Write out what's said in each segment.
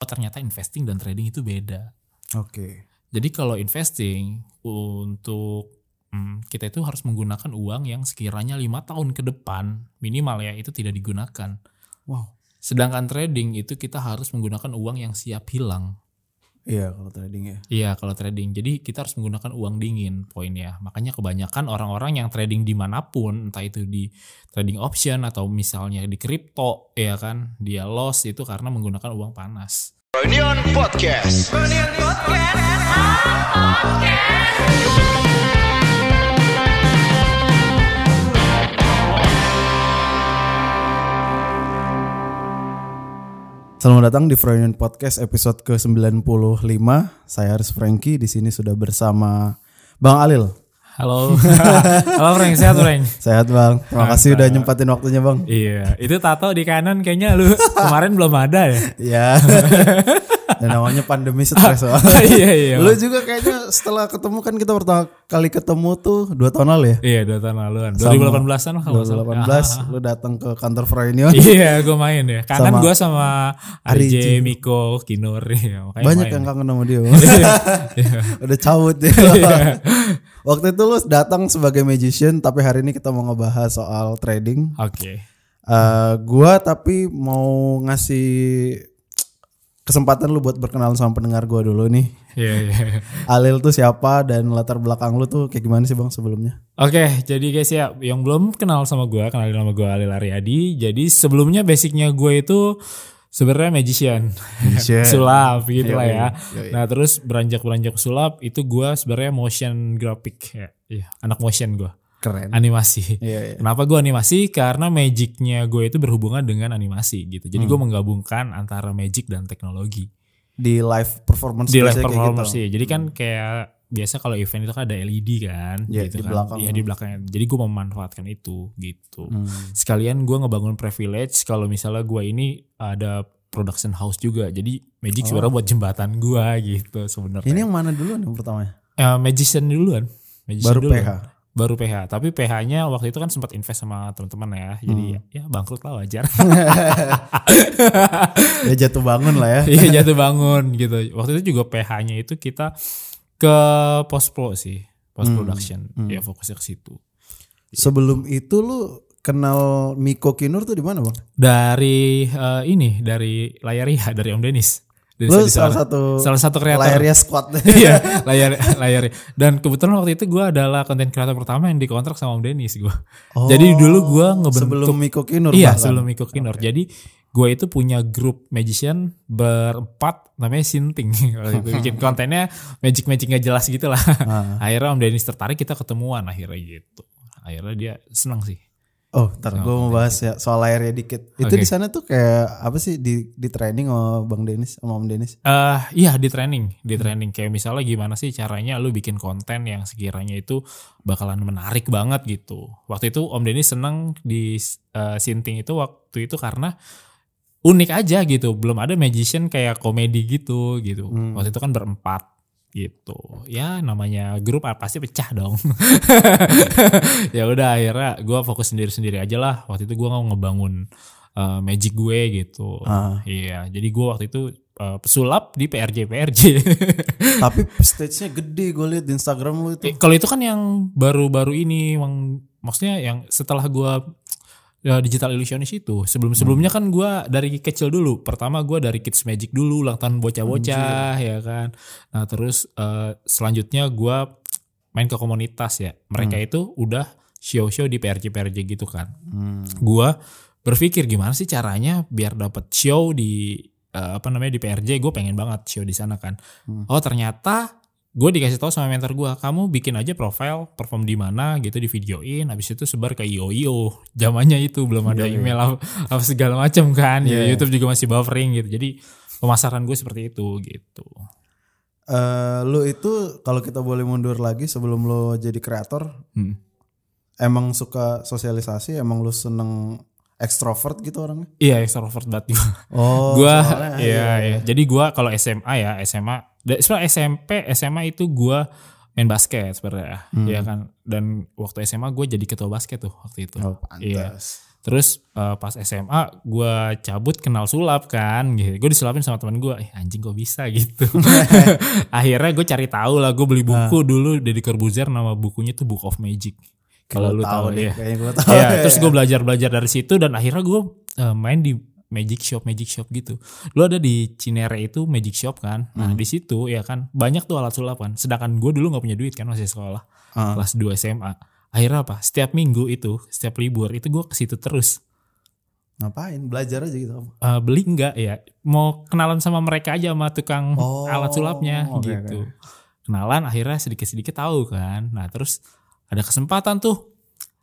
oh ternyata investing dan trading itu beda. Oke. Jadi kalau investing untuk hmm, kita itu harus menggunakan uang yang sekiranya lima tahun ke depan minimal ya itu tidak digunakan. Wow. Sedangkan trading itu kita harus menggunakan uang yang siap hilang. Iya kalau trading ya. Iya kalau trading. Jadi kita harus menggunakan uang dingin poinnya. Makanya kebanyakan orang-orang yang trading di mana pun, entah itu di trading option atau misalnya di kripto, ya kan, dia loss itu karena menggunakan uang panas. Reunion Podcast. Selamat datang di Freudian Podcast episode ke-95. Saya Haris Franky di sini sudah bersama Bang Alil. Halo, halo Frank, sehat Frank? Sehat Bang. Terima kasih udah nyempatin waktunya Bang. Iya, itu tato di kanan kayaknya lu kemarin belum ada ya? Iya. Dan namanya pandemi stres soalnya. iya iya. Lu juga kayaknya setelah ketemu kan kita pertama kali ketemu tuh dua tahun lalu ya. Iya dua tahun laluan. 2018an lah kalau nggak salah. 2018 lu datang ke kantor Freudian. Iya, gue main ya. Kanan Sama gue sama Ari Ari J. J, Miko, Kinur ya. Banyak main. yang kangen sama dia. Iya. Udah cabut ya. Waktu itu lu datang sebagai magician tapi hari ini kita mau ngebahas soal trading. Oke. Eh gua tapi mau ngasih kesempatan lu buat berkenalan sama pendengar gua dulu nih. Iya iya. Alil tuh siapa dan latar belakang lu tuh kayak gimana sih Bang sebelumnya? Oke, jadi guys ya, yang belum kenal sama gue, kenalin nama gue Alil Aryadi. Jadi sebelumnya basicnya gue itu sebenarnya magician, Magician. sulap gitu lah Yoi, ya. yoi. Nah terus beranjak beranjak sulap itu gue sebenarnya motion graphic ya, iya, anak motion gue, Keren. animasi. Iya, iya. Kenapa gue animasi? Karena magicnya gue itu berhubungan dengan animasi gitu. Jadi Hmm. gue menggabungkan antara magic dan teknologi Di live performance di live kayak performance gitu. sih. Jadi kan kayak biasa kalau event itu kan ada LED kan, Iya, gitu di kan. belakang. Iya di belakangnya. Jadi gue memanfaatkan itu gitu. Hmm. Sekalian gue ngebangun privilege kalau misalnya gue ini ada production house juga. Jadi magic sebenarnya buat jembatan gue gitu sebenarnya. Oh. Ini yang mana dulu yang pertamanya? Eh, magician duluan. Magician Baru duluan. PH. Baru PH. Tapi PH-nya waktu itu kan sempat invest sama teman-teman ya. Jadi ya bangkrut lah wajar. ya jatuh bangun lah ya. Iya jatuh bangun gitu. Waktu itu juga PH-nya itu kita ke post pro sih, post production. Ya fokusnya ke situ. Sebelum itu lu kenal Miko Kinur tuh di mana Bang? Dari eh, ini dari layar ya dari Om Denis. Lu salah satu salah satu kreator. layarnya squad. Iya, layar layar. Dan kebetulan waktu itu gue adalah konten kreator pertama yang dikontrak sama Om Denis gue. Jadi dulu gue ngebentuk Oh, sebelum Miko Kinur Iya, bahkan. sebelum Miko Kinor. Jadi gue itu punya grup magician berempat namanya Sinting. Bikin kontennya magic magic nggak jelas gitu lah. Ah. akhirnya Om Denis tertarik kita ketemuan akhirnya gitu. Akhirnya dia senang sih. Oh, ntar gue mau bahas ya soal layarnya dikit. Itu di sana tuh kayak apa sih di di training sama Bang Denis sama Om Denis? eh iya di training, di training kayak misalnya gimana sih caranya lu bikin konten yang sekiranya itu bakalan menarik banget gitu. Waktu itu Om Denis seneng di eh, Sinting itu waktu itu karena unik aja gitu, belum ada magician kayak komedi gitu gitu. Waktu itu kan berempat gitu. Ya namanya grup ah, pasti pecah dong. ya udah akhirnya gue fokus sendiri-sendiri aja lah. Waktu itu gue mau ngebangun eh, magic gue gitu. Ah. Iya, jadi gue waktu itu eh, pesulap di PRJ PRJ. Tapi stage-nya gede gue liat di Instagram lu itu. Eh, Kalau itu kan yang baru-baru ini, yang maksudnya yang setelah gue ya, digital illusionist itu. Sebelum-sebelumnya kan gue dari kecil dulu. Pertama gue dari Kids Magic dulu, ulang tahun bocah-bocah ya kan. Nah terus eh, selanjutnya gue main ke komunitas ya. Mereka itu udah show-show di PRJ PRJ gitu kan. Hmm. Gua berpikir gimana sih caranya biar dapat show di eh, apa namanya di PRJ gue pengen banget show di sana kan oh ternyata gue dikasih tahu sama mentor gue kamu bikin aja profile perform di mana gitu di videoin habis itu sebar ke io io zamannya itu belum ada email apa, apa segala macam kan ya Iya. YouTube juga masih buffering gitu jadi pemasaran gue seperti itu gitu Eh, lu itu kalau kita boleh mundur lagi sebelum lu jadi kreator, Hmm. emang suka sosialisasi, emang lu seneng ekstrovert gitu orangnya? iya extrovert banget gue Oh, gua soalnya- iya, iya. Jadi gua kalau SMA ya, SMA sebenarnya SMP, SMA itu gua main basket sebenarnya. Hmm. Iya kan. Dan waktu SMA gue jadi ketua basket tuh waktu itu. Oh. Iya. Terus eh, pas SMA gue cabut kenal sulap kan gitu. Gue disulapin sama teman gue, eh anjing kok bisa gitu. Akhirnya gue cari tahu lah, gue beli buku dulu dari Corbuzier nama bukunya tuh Book of Magic. Kalau lu tahu nih, ya. gue tahu. Ya, terus gue belajar-belajar dari situ dan akhirnya gue eh, main di magic shop magic shop gitu. Lu ada di Cinere itu magic shop kan. Nah, di situ ya kan banyak tuh alat sulap kan. Sedangkan gue dulu nggak punya duit kan masih sekolah. Ah. Kelas 2 SMA. Akhirnya apa? Setiap minggu itu, setiap libur itu gue ke situ terus. Ngapain? Belajar aja gitu. Eh, beli enggak ya? Mau kenalan sama mereka aja sama tukang Oh, alat sulapnya oke, gitu. Kenalan akhirnya sedikit-sedikit tahu kan. Nah, terus ada kesempatan tuh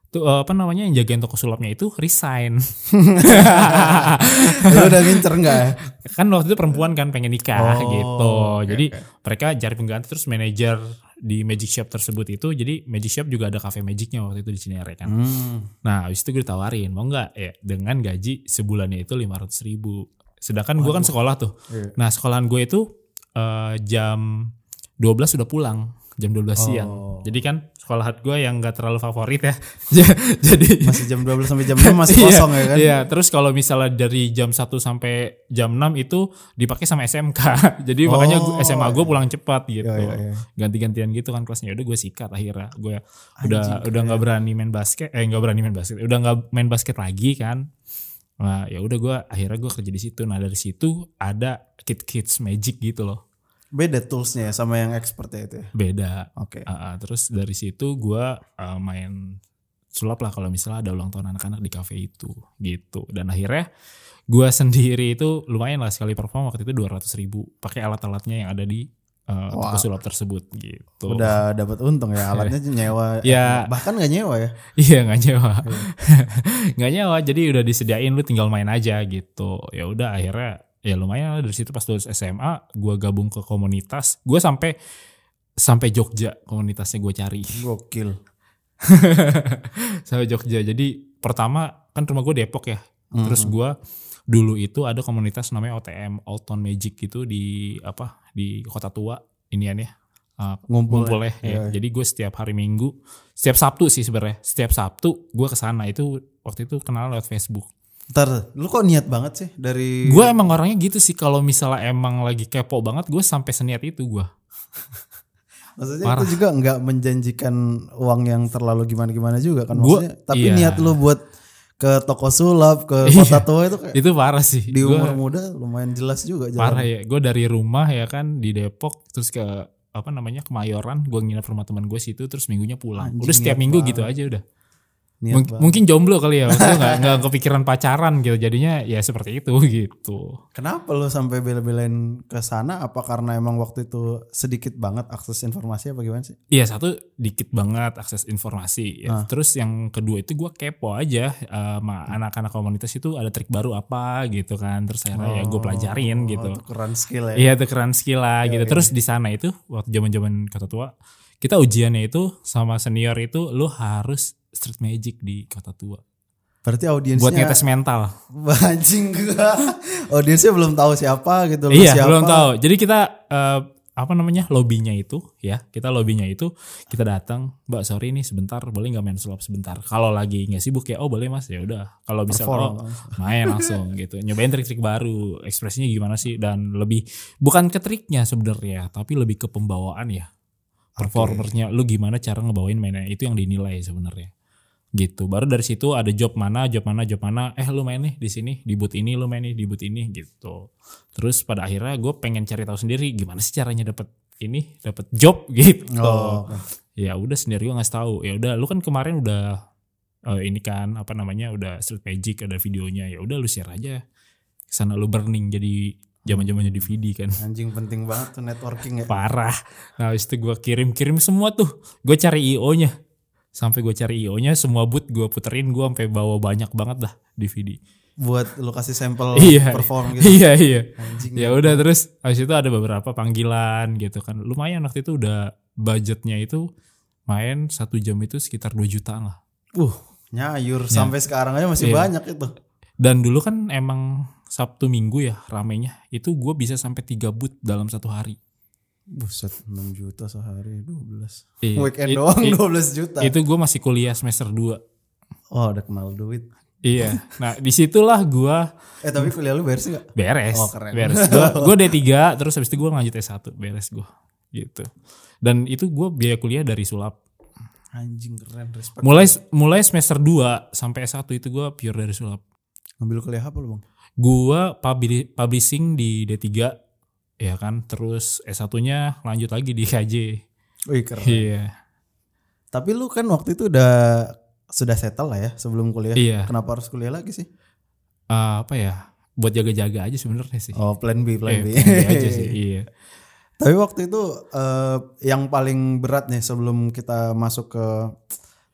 tuh eh, apa namanya yang jagain toko sulapnya itu resign. Lu udah ngincer enggak ya? kan waktu itu perempuan kan pengen nikah Oh, gitu. oke, jadi oke. mereka cari pengganti terus manajer di Magic Shop tersebut itu jadi Magic Shop juga ada cafe Magicnya waktu itu di Cinere kan. Hmm. Nah, habis itu gue ditawarin, mau nggak ya dengan gaji sebulannya itu 500 ribu. Sedangkan gue kan sekolah tuh. Iya. Nah, sekolahan gue itu eh, jam 12 sudah pulang, jam 12 siang. Oh. Jadi kan sekolahan gue yang gak terlalu favorit ya. Jadi Masih jam 12 sampai jam 6 masih kosong ya kan? Iya, terus kalau misalnya dari jam 1 sampai jam 6 itu dipakai sama SMK. Jadi makanya Oh. SMA gue pulang cepat gitu. Iya, iya, iya. Ganti-gantian gitu kan kelasnya. Udah gue sikat akhirnya. Gue udah udah nggak berani main basket, eh nggak berani main basket. Udah nggak main basket lagi kan. Nah, ya udah gue akhirnya gue kerja di situ. Nah, dari situ ada Kid Kids Magic gitu loh. Beda toolsnya ya sama yang expert ya itu ya? Beda. Oke. Ah, ah, terus dari situ gue uh, main sulap lah kalau misalnya ada ulang tahun anak-anak di cafe itu gitu dan akhirnya gue sendiri itu lumayan lah sekali perform waktu itu 200 ribu pakai alat-alatnya yang ada di uh, Wah. toko sulap tersebut gitu Udah dapat untung ya alatnya nyewa. Ya. Bahkan nggak nyewa ya? iya nggak nyewa nggak nyewa jadi udah disediain lu tinggal main aja gitu ya udah akhirnya ya lumayan lah dari situ pas lulus SMA gue gabung ke komunitas gue sampai sampai Jogja komunitasnya gue cari Gokil. sampai Jogja. Jadi pertama kan rumah gue Depok ya. Hmm. Terus gue dulu itu ada komunitas namanya OTM Old Town Magic gitu di apa di Kota Tua inian ya. Uh, Ngumpul ngumpul ya. Iya, iya. Jadi gue setiap hari Minggu, setiap Sabtu sih sebenarnya. Setiap Sabtu gue ke sana itu waktu itu kenal lewat Facebook. Ntar, lu kok niat banget sih dari Gue emang orangnya gitu sih kalau misalnya emang lagi kepo banget gue sampai seniat itu gue. Maksudnya Parah. itu juga nggak menjanjikan uang yang terlalu gimana-gimana juga kan Gua- maksudnya. Tapi iya. niat lu buat ke toko sulap, ke Iya. kota tua itu kayak Itu parah sih. di Gua- umur muda lumayan jelas juga jalan. Parah ya, gue dari rumah ya kan di Depok terus ke apa namanya Kemayoran, gue nginep rumah teman gue situ terus minggunya pulang. Anjing, udah setiap minggu banget. gitu aja udah. Niat Mung- banget. mungkin jomblo kali ya, maksudnya nggak nggak kepikiran pacaran gitu, jadinya ya seperti itu gitu. Kenapa lu sampai bela-belain ke sana? Apa karena emang waktu itu sedikit banget akses informasi apa gimana sih? Iya satu dikit banget akses informasi. Ah. Ya. Terus yang kedua itu gue kepo aja eh, sama anak-anak komunitas itu ada trik baru apa gitu kan. Terus akhirnya ya gue pelajarin gitu. Oh, tukeran skill ya. Iya tukeran skill lah gitu. Terus di sana itu waktu zaman-zaman kota tua kita ujiannya itu sama senior itu lu harus street magic di kota tua. Berarti audiensnya Buat ngetes mental. Anjing gua. Audiensnya belum tahu siapa gitu lu iya siapa. belum tahu. Jadi kita eh, apa namanya lobbynya itu ya kita lobbynya itu kita datang mbak sorry nih sebentar boleh nggak main sulap sebentar kalau lagi nggak sibuk ya oh boleh mas ya udah kalau bisa Perform. oh, main langsung gitu nyobain trik-trik baru ekspresinya gimana sih dan lebih bukan ke triknya sebenarnya tapi lebih ke pembawaan ya performernya lu gimana cara ngebawain mainnya itu yang dinilai sebenarnya gitu. Baru dari situ ada job mana job mana job mana. Eh lu main nih di sini di booth ini lu main nih di booth ini gitu. Terus pada akhirnya gue pengen cari tahu sendiri gimana sih caranya dapat ini dapat job gitu. Oh, ya udah sendiri gue ngasih tahu. Ya udah lu kan kemarin udah eh, ini kan apa namanya udah street magic ada videonya. Ya udah lu share aja. Sana lu burning jadi zaman zamannya DVD kan. Anjing penting banget tuh networking ya. parah. Nah itu gue kirim kirim semua tuh. Gue cari io nya sampai gue cari io nya semua boot gue puterin gue sampai bawa banyak banget dah DVD Buat lu kasih sampel iya. perform gitu. iya iya. Anjing. ya udah terus habis itu ada beberapa panggilan gitu kan. Lumayan waktu itu udah budgetnya itu main satu jam itu sekitar 2 jutaan lah. Uh, nyayur. Sampai sekarang aja masih Iya. banyak itu. dan dulu kan emang Sabtu Minggu ya ramenya. Itu gue bisa sampai tiga boot dalam satu hari Buset, 6 juta sehari 12. Iya. Weekend It- doang it- 12 juta. itu gue masih kuliah semester 2 oh, udah kenal duit. Iya. Nah di situlah gue Eh tapi kuliah lu beres nggak? beres. Oh, keren. Beres. Gue gue D3 terus habis itu gue lanjut S1 beres gue gitu. Dan itu gue biaya kuliah dari sulap. Anjing keren respect. Mulai mulai semester 2 sampai S1 itu gue pure dari sulap. Ngambil kuliah apa lu bang? Gue publi- publishing di D3 ya kan. Terus S1-nya lanjut lagi di KJ. Wih keren. Iya. Tapi lu kan waktu itu udah sudah settle lah ya sebelum kuliah. Iya. Kenapa harus kuliah lagi sih? Eh, apa ya? Buat jaga-jaga aja sebenarnya sih. Oh plan B, plan Eh, B. plan B aja sih. Iya. Tapi waktu itu eh, yang paling berat nih sebelum kita masuk ke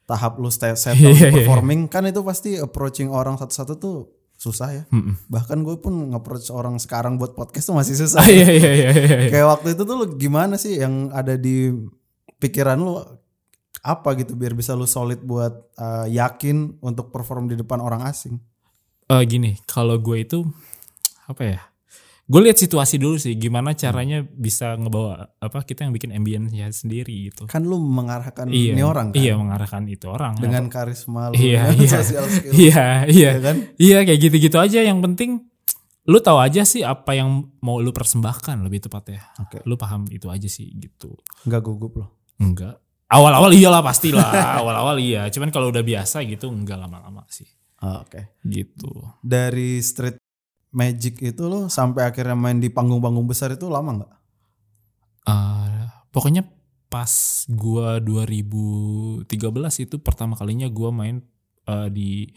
tahap lu settle iya, iya. performing kan itu pasti approaching orang satu-satu tuh susah ya. Mm-mm. Bahkan gue pun nge-approach orang sekarang buat podcast tuh masih susah. Ah, iya iya iya iya. iya. Kayak waktu itu tuh lu gimana sih yang ada di pikiran lu apa gitu biar bisa lu solid buat eh, yakin untuk perform di depan orang asing. Eh, gini, kalau gue itu apa ya? Gue lihat situasi dulu sih, gimana caranya bisa ngebawa apa kita yang bikin ambience sendiri gitu. Kan lu mengarahkan Iya, ini orang kan iya mengarahkan itu orang. dengan karisma lu, Iya, iya. social skill. iya iya ya kan? iya kayak gitu-gitu aja. Yang penting lu tahu aja sih apa yang mau lu persembahkan lebih tepatnya. Oke. Lu paham itu aja sih gitu. Enggak gugup loh. Enggak. Awal-awal iyalah pastilah. Awal-awal iya. Cuman kalau udah biasa gitu enggak lama-lama sih. Ah, Oke. Gitu. Dari street magic itu lo sampai akhirnya main di panggung-panggung besar itu lama nggak? Eh, pokoknya pas gua 2013 itu pertama kalinya gua main eh, di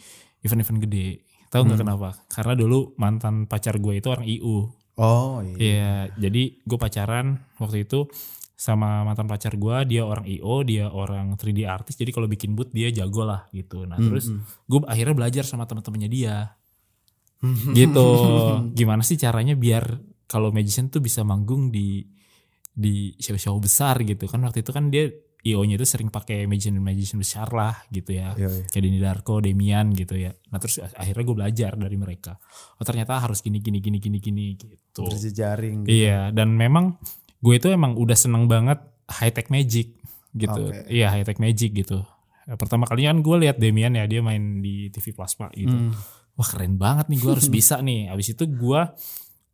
event-event gede. Tahu nggak Hmm. kenapa? Karena dulu mantan pacar gue itu orang IU. Oh iya. Iya, jadi gue pacaran waktu itu sama mantan pacar gue, dia orang IO, dia orang 3D artis. Jadi kalau bikin booth dia jago lah gitu. Nah, Hmm, terus hmm. gue akhirnya belajar sama teman-temannya dia. Gitu. Gimana sih caranya biar kalau magician tuh bisa manggung di di show-show besar gitu kan waktu itu kan dia IO-nya itu sering pakai magician magician besar lah gitu ya. Iya, iya. Kayak Denny Darko, Demian gitu ya. Nah, terus akhirnya gue belajar dari mereka. Oh, ternyata harus gini gini gini gini gini gitu. Berjejaring. gitu. Iya, dan memang gue itu emang udah seneng banget high tech magic gitu. Oke. Iya, high tech magic gitu. Pertama kalinya kan gue lihat Demian ya, dia main di TV Plasma gitu. Hmm. Wah, keren banget nih, gue harus bisa nih. Abis itu gue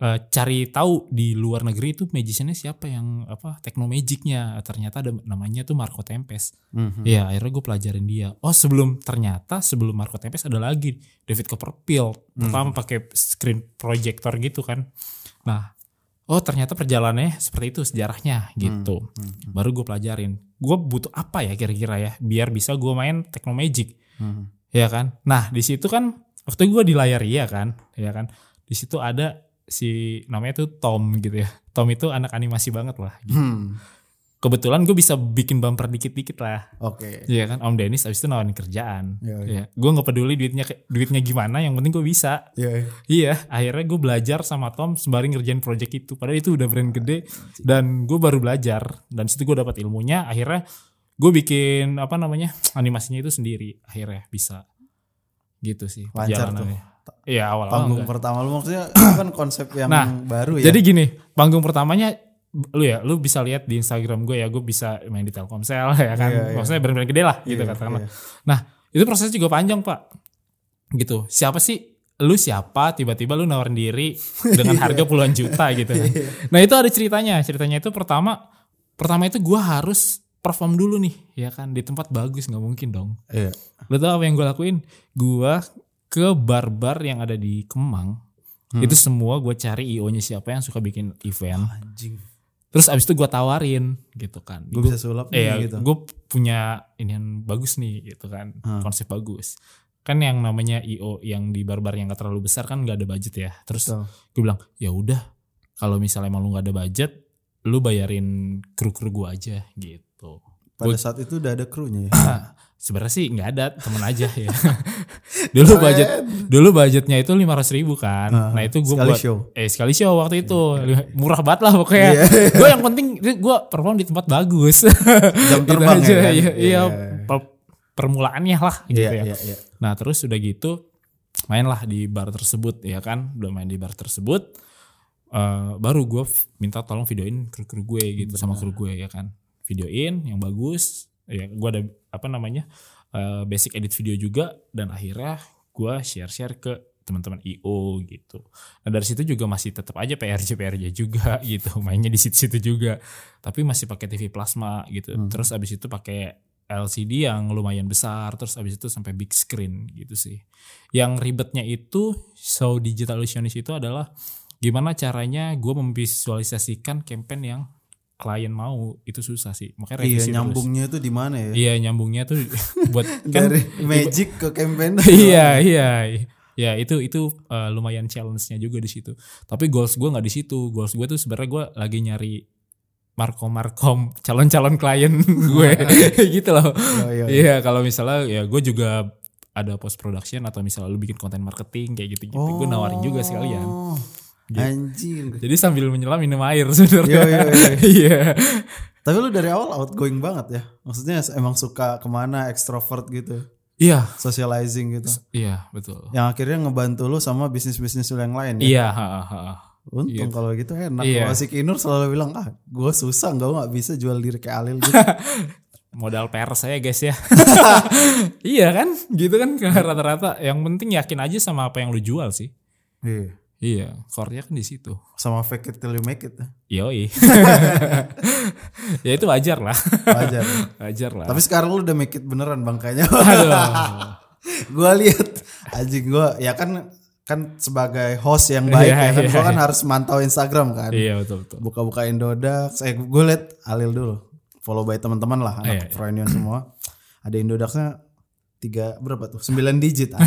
eh, cari tahu di luar negeri itu magiciannya siapa yang apa techno magicnya. Ternyata ada namanya tuh Marco Tempest. Mhm. Iya, akhirnya gue pelajarin dia. Oh, sebelum ternyata sebelum Marco Tempest ada lagi David Copperfield. Pertama pakai screen projector gitu kan. Nah, oh ternyata perjalanannya seperti itu sejarahnya gitu. Baru gue pelajarin. Gue butuh apa ya kira-kira ya biar bisa gue main Techno Magic. Mhm. Ya kan? Nah, di situ kan waktu gue di layar iya kan, ya kan. Di situ ada si namanya tuh Tom gitu ya. Tom itu anak animasi banget lah. gitu. Hmm. Kebetulan gue bisa bikin bumper dikit-dikit lah. Oke. Iya kan Om Dennis abis itu nawarin kerjaan. Iya, iya. Iya. Gue nggak peduli duitnya duitnya gimana, yang penting gue bisa. Iya. iya. Iya, akhirnya gue belajar sama Tom sembari ngerjain project itu. Padahal itu udah brand gede dan gue baru belajar dan situ gue dapat ilmunya. Akhirnya gue bikin apa namanya animasinya itu sendiri. Akhirnya bisa gitu sih Lancar tuh. Iya awal-awal. Panggung enggak. pertama lu maksudnya itu kan konsep yang Nah, baru ya. Jadi gini, panggung pertamanya lu ya, lu bisa lihat di Instagram gue ya, gue bisa main di Telkomsel ya kan. Iya, iya. Maksudnya brand-brand gede lah gitu Iya, katakanlah. iya. Nah, itu prosesnya juga panjang, Pak. Gitu. Siapa sih lu siapa tiba-tiba lu nawarin diri dengan harga puluhan juta gitu kan. Nah, itu ada ceritanya. Ceritanya itu pertama pertama itu gua harus perform dulu nih, ya kan di tempat bagus nggak mungkin dong. Iya. Lo tau apa yang gue lakuin? Gue ke bar-bar yang ada di Kemang. Hmm. Itu semua gue cari IO-nya siapa yang suka bikin event. Anjing. Terus abis itu gue tawarin gitu kan. Gue bisa sulap nih Iya, gitu. gue punya ini yang bagus nih gitu kan. Hmm. Konsep bagus. Kan yang namanya IO yang di bar-bar yang gak terlalu besar kan gak ada budget ya. Terus gue bilang ya udah kalau misalnya emang lu gak ada budget, lu bayarin kru-kru gue aja gitu. Pada saat itu udah ada krunya ya. Nah, sebenarnya sih nggak ada temen aja ya. dulu budget dulu budgetnya itu lima ribu kan. Ah, nah itu gue buat show. eh sekali show waktu itu murah banget lah pokoknya. Iya. gue yang penting gue perform di tempat bagus. Jam Gitu terbang aja, ya kan? Iya, iya, Iya. per- permulaannya lah gitu Iya, ya. iya, iya. Nah terus udah gitu mainlah di bar tersebut ya kan. Udah main di bar tersebut. eh, baru gue minta tolong videoin kru-kru gue gitu sama kru gue ya kan. Videoin yang bagus. Ya gue ada apa namanya eh, basic edit video juga dan akhirnya gue share-share ke teman-teman IO gitu. Nah dari situ juga masih tetap aja PRJ PRJ juga gitu, mainnya di situ-situ juga. Tapi masih pakai TV plasma gitu. Terus abis itu pakai LCD yang lumayan besar, terus abis itu sampai big screen gitu sih. Yang ribetnya itu so digital illusionist itu adalah gimana caranya gue memvisualisasikan campaign yang klien mau itu susah sih. Makanya Iya revisi terus. nyambungnya itu di mana ya? Iya nyambungnya tuh buat kan Dari magic ke campaign. iya iya ya itu itu uh, lumayan challenge-nya juga di situ tapi goals gue nggak di situ goals gue tuh sebenarnya gue lagi nyari markom markom calon calon klien gue gitu loh Oh, iya, iya kalau misalnya ya gue juga ada post production atau misalnya lu bikin konten marketing kayak gitu gitu gue nawarin juga sekalian Oh, Gitu. Anjing. jadi sambil menyelam minum air sebenarnya Iya, iya, iya. iya Tapi lu dari awal outgoing banget ya. Maksudnya emang suka ke mana extrovert gitu. iya Socializing gitu. iya betul Yang akhirnya ngebantu lu sama bisnis-bisnis lu yang lain ya. iya ha, ha, ha. Untung kalau gitu enak. Iya. Kalau si Kinur selalu bilang, ah gue susah gue gak bisa jual diri kayak Alil gitu. modal PR saya guys ya. iya kan? Gitu kan rata-rata. Yang penting yakin aja sama apa yang lu jual sih. iya. Iya, core-nya kan di situ. Sama fake it till you make it. ya. Yoi. ya itu wajar lah. Wajar. wajar lah. Tapi sekarang lu udah make it beneran bang kayaknya. Gue lihat anjing gue ya kan kan sebagai host yang baik Iya, ya kan iya, gue kan harus mantau Instagram kan. iya betul betul. Buka-buka Indodax. Eh gue liat Alil dulu. Follow by teman-teman lah Iya, anak Froynion semua. Ada Indodaxnya tiga berapa tuh? Sembilan digit.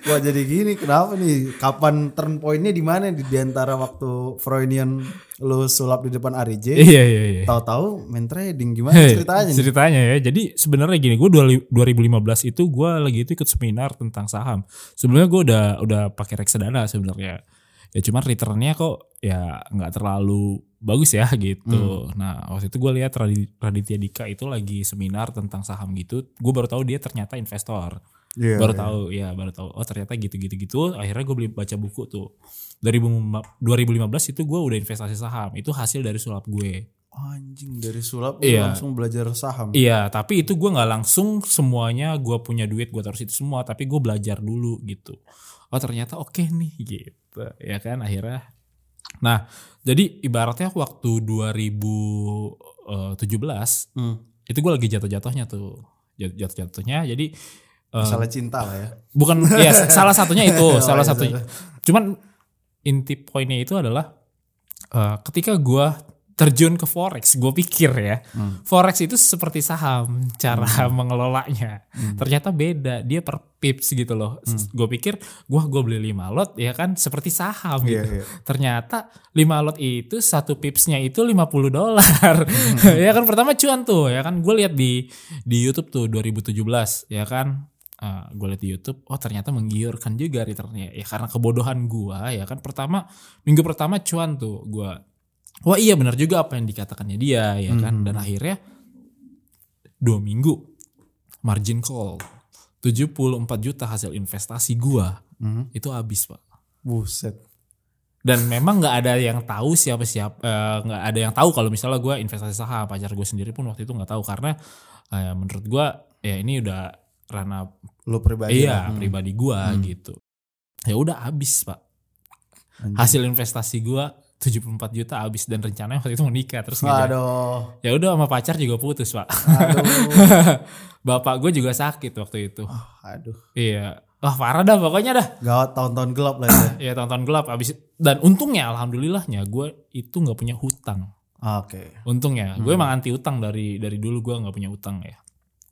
Wah jadi gini kenapa nih? Kapan turn pointnya di mana di di antara waktu Froynion lu sulap di depan RJ? Iya iya iya. Tahu-tahu main trading gimana Hey, ceritanya? nih? ceritanya ya. Jadi sebenarnya gini, gue 2015 itu gue lagi itu ikut seminar tentang saham. Sebelumnya gue udah udah pakai reksadana sebenarnya. Ya cuman returnnya kok ya nggak terlalu bagus ya gitu. Nah waktu itu gue lihat Radi- Raditya Dika itu lagi seminar tentang saham gitu. Gue baru tahu dia ternyata investor. Iya, baru iya. tahu ya baru tahu. Oh ternyata gitu gitu gitu. Akhirnya gue beli baca buku tuh. 2015 2015 itu gue udah investasi saham. Itu hasil dari sulap gue. Anjing dari sulap Iya. langsung belajar saham. Iya, tapi itu gue nggak langsung semuanya gue punya duit gue taruh situ semua, tapi gue belajar dulu gitu. Oh ternyata oke nih gitu, ya kan akhirnya. Nah, jadi ibaratnya waktu 2017 Hmm. itu gue lagi jatuh-jatuhnya tuh, Jat- jatuh-jatuhnya. Jadi eh, Masalah cinta lah ya. bukan ya salah satunya itu, Oh, salah iya, satunya. Cuman inti poinnya itu adalah eh, ketika gua terjun ke forex, gue pikir ya, forex itu seperti saham, cara mengelolanya. Ternyata beda, dia per pips gitu loh. Gue pikir, gua gue beli 5 lot ya kan seperti saham Iya, gitu. iya. Ternyata 5 lot itu satu pipsnya itu 50 dolar. ya kan pertama cuan tuh, ya kan gue lihat di di YouTube tuh 2017 ya kan gue lihat di YouTube, oh ternyata menggiurkan juga returnnya. Ya karena kebodohan gua ya kan pertama minggu pertama cuan tuh gua. Wah iya benar juga apa yang dikatakannya dia ya kan dan akhirnya dua minggu margin call 74 juta hasil investasi gua Mhm. itu habis pak Buset. dan memang nggak ada yang tahu siapa siapa eh, nggak ada yang tahu kalau misalnya gua investasi saham pacar gue sendiri pun waktu itu nggak tahu karena eh, menurut gua ya ini udah ranah Lu pribadi. iya. Hmm. pribadi gua gitu ya udah habis pak Anjing. hasil investasi gua 74 juta habis dan rencananya waktu itu mau nikah terus. Aduh. ya udah sama pacar juga putus pak Aduh. bapak gue juga sakit waktu itu Aduh. iya wah parah dah pokoknya dah Gawat tahun-tahun gelap lah ya. ya tahun-tahun gelap habis dan untungnya alhamdulillahnya gue itu nggak punya hutang Oke. untungnya gue emang anti utang dari dari dulu gue nggak punya utang ya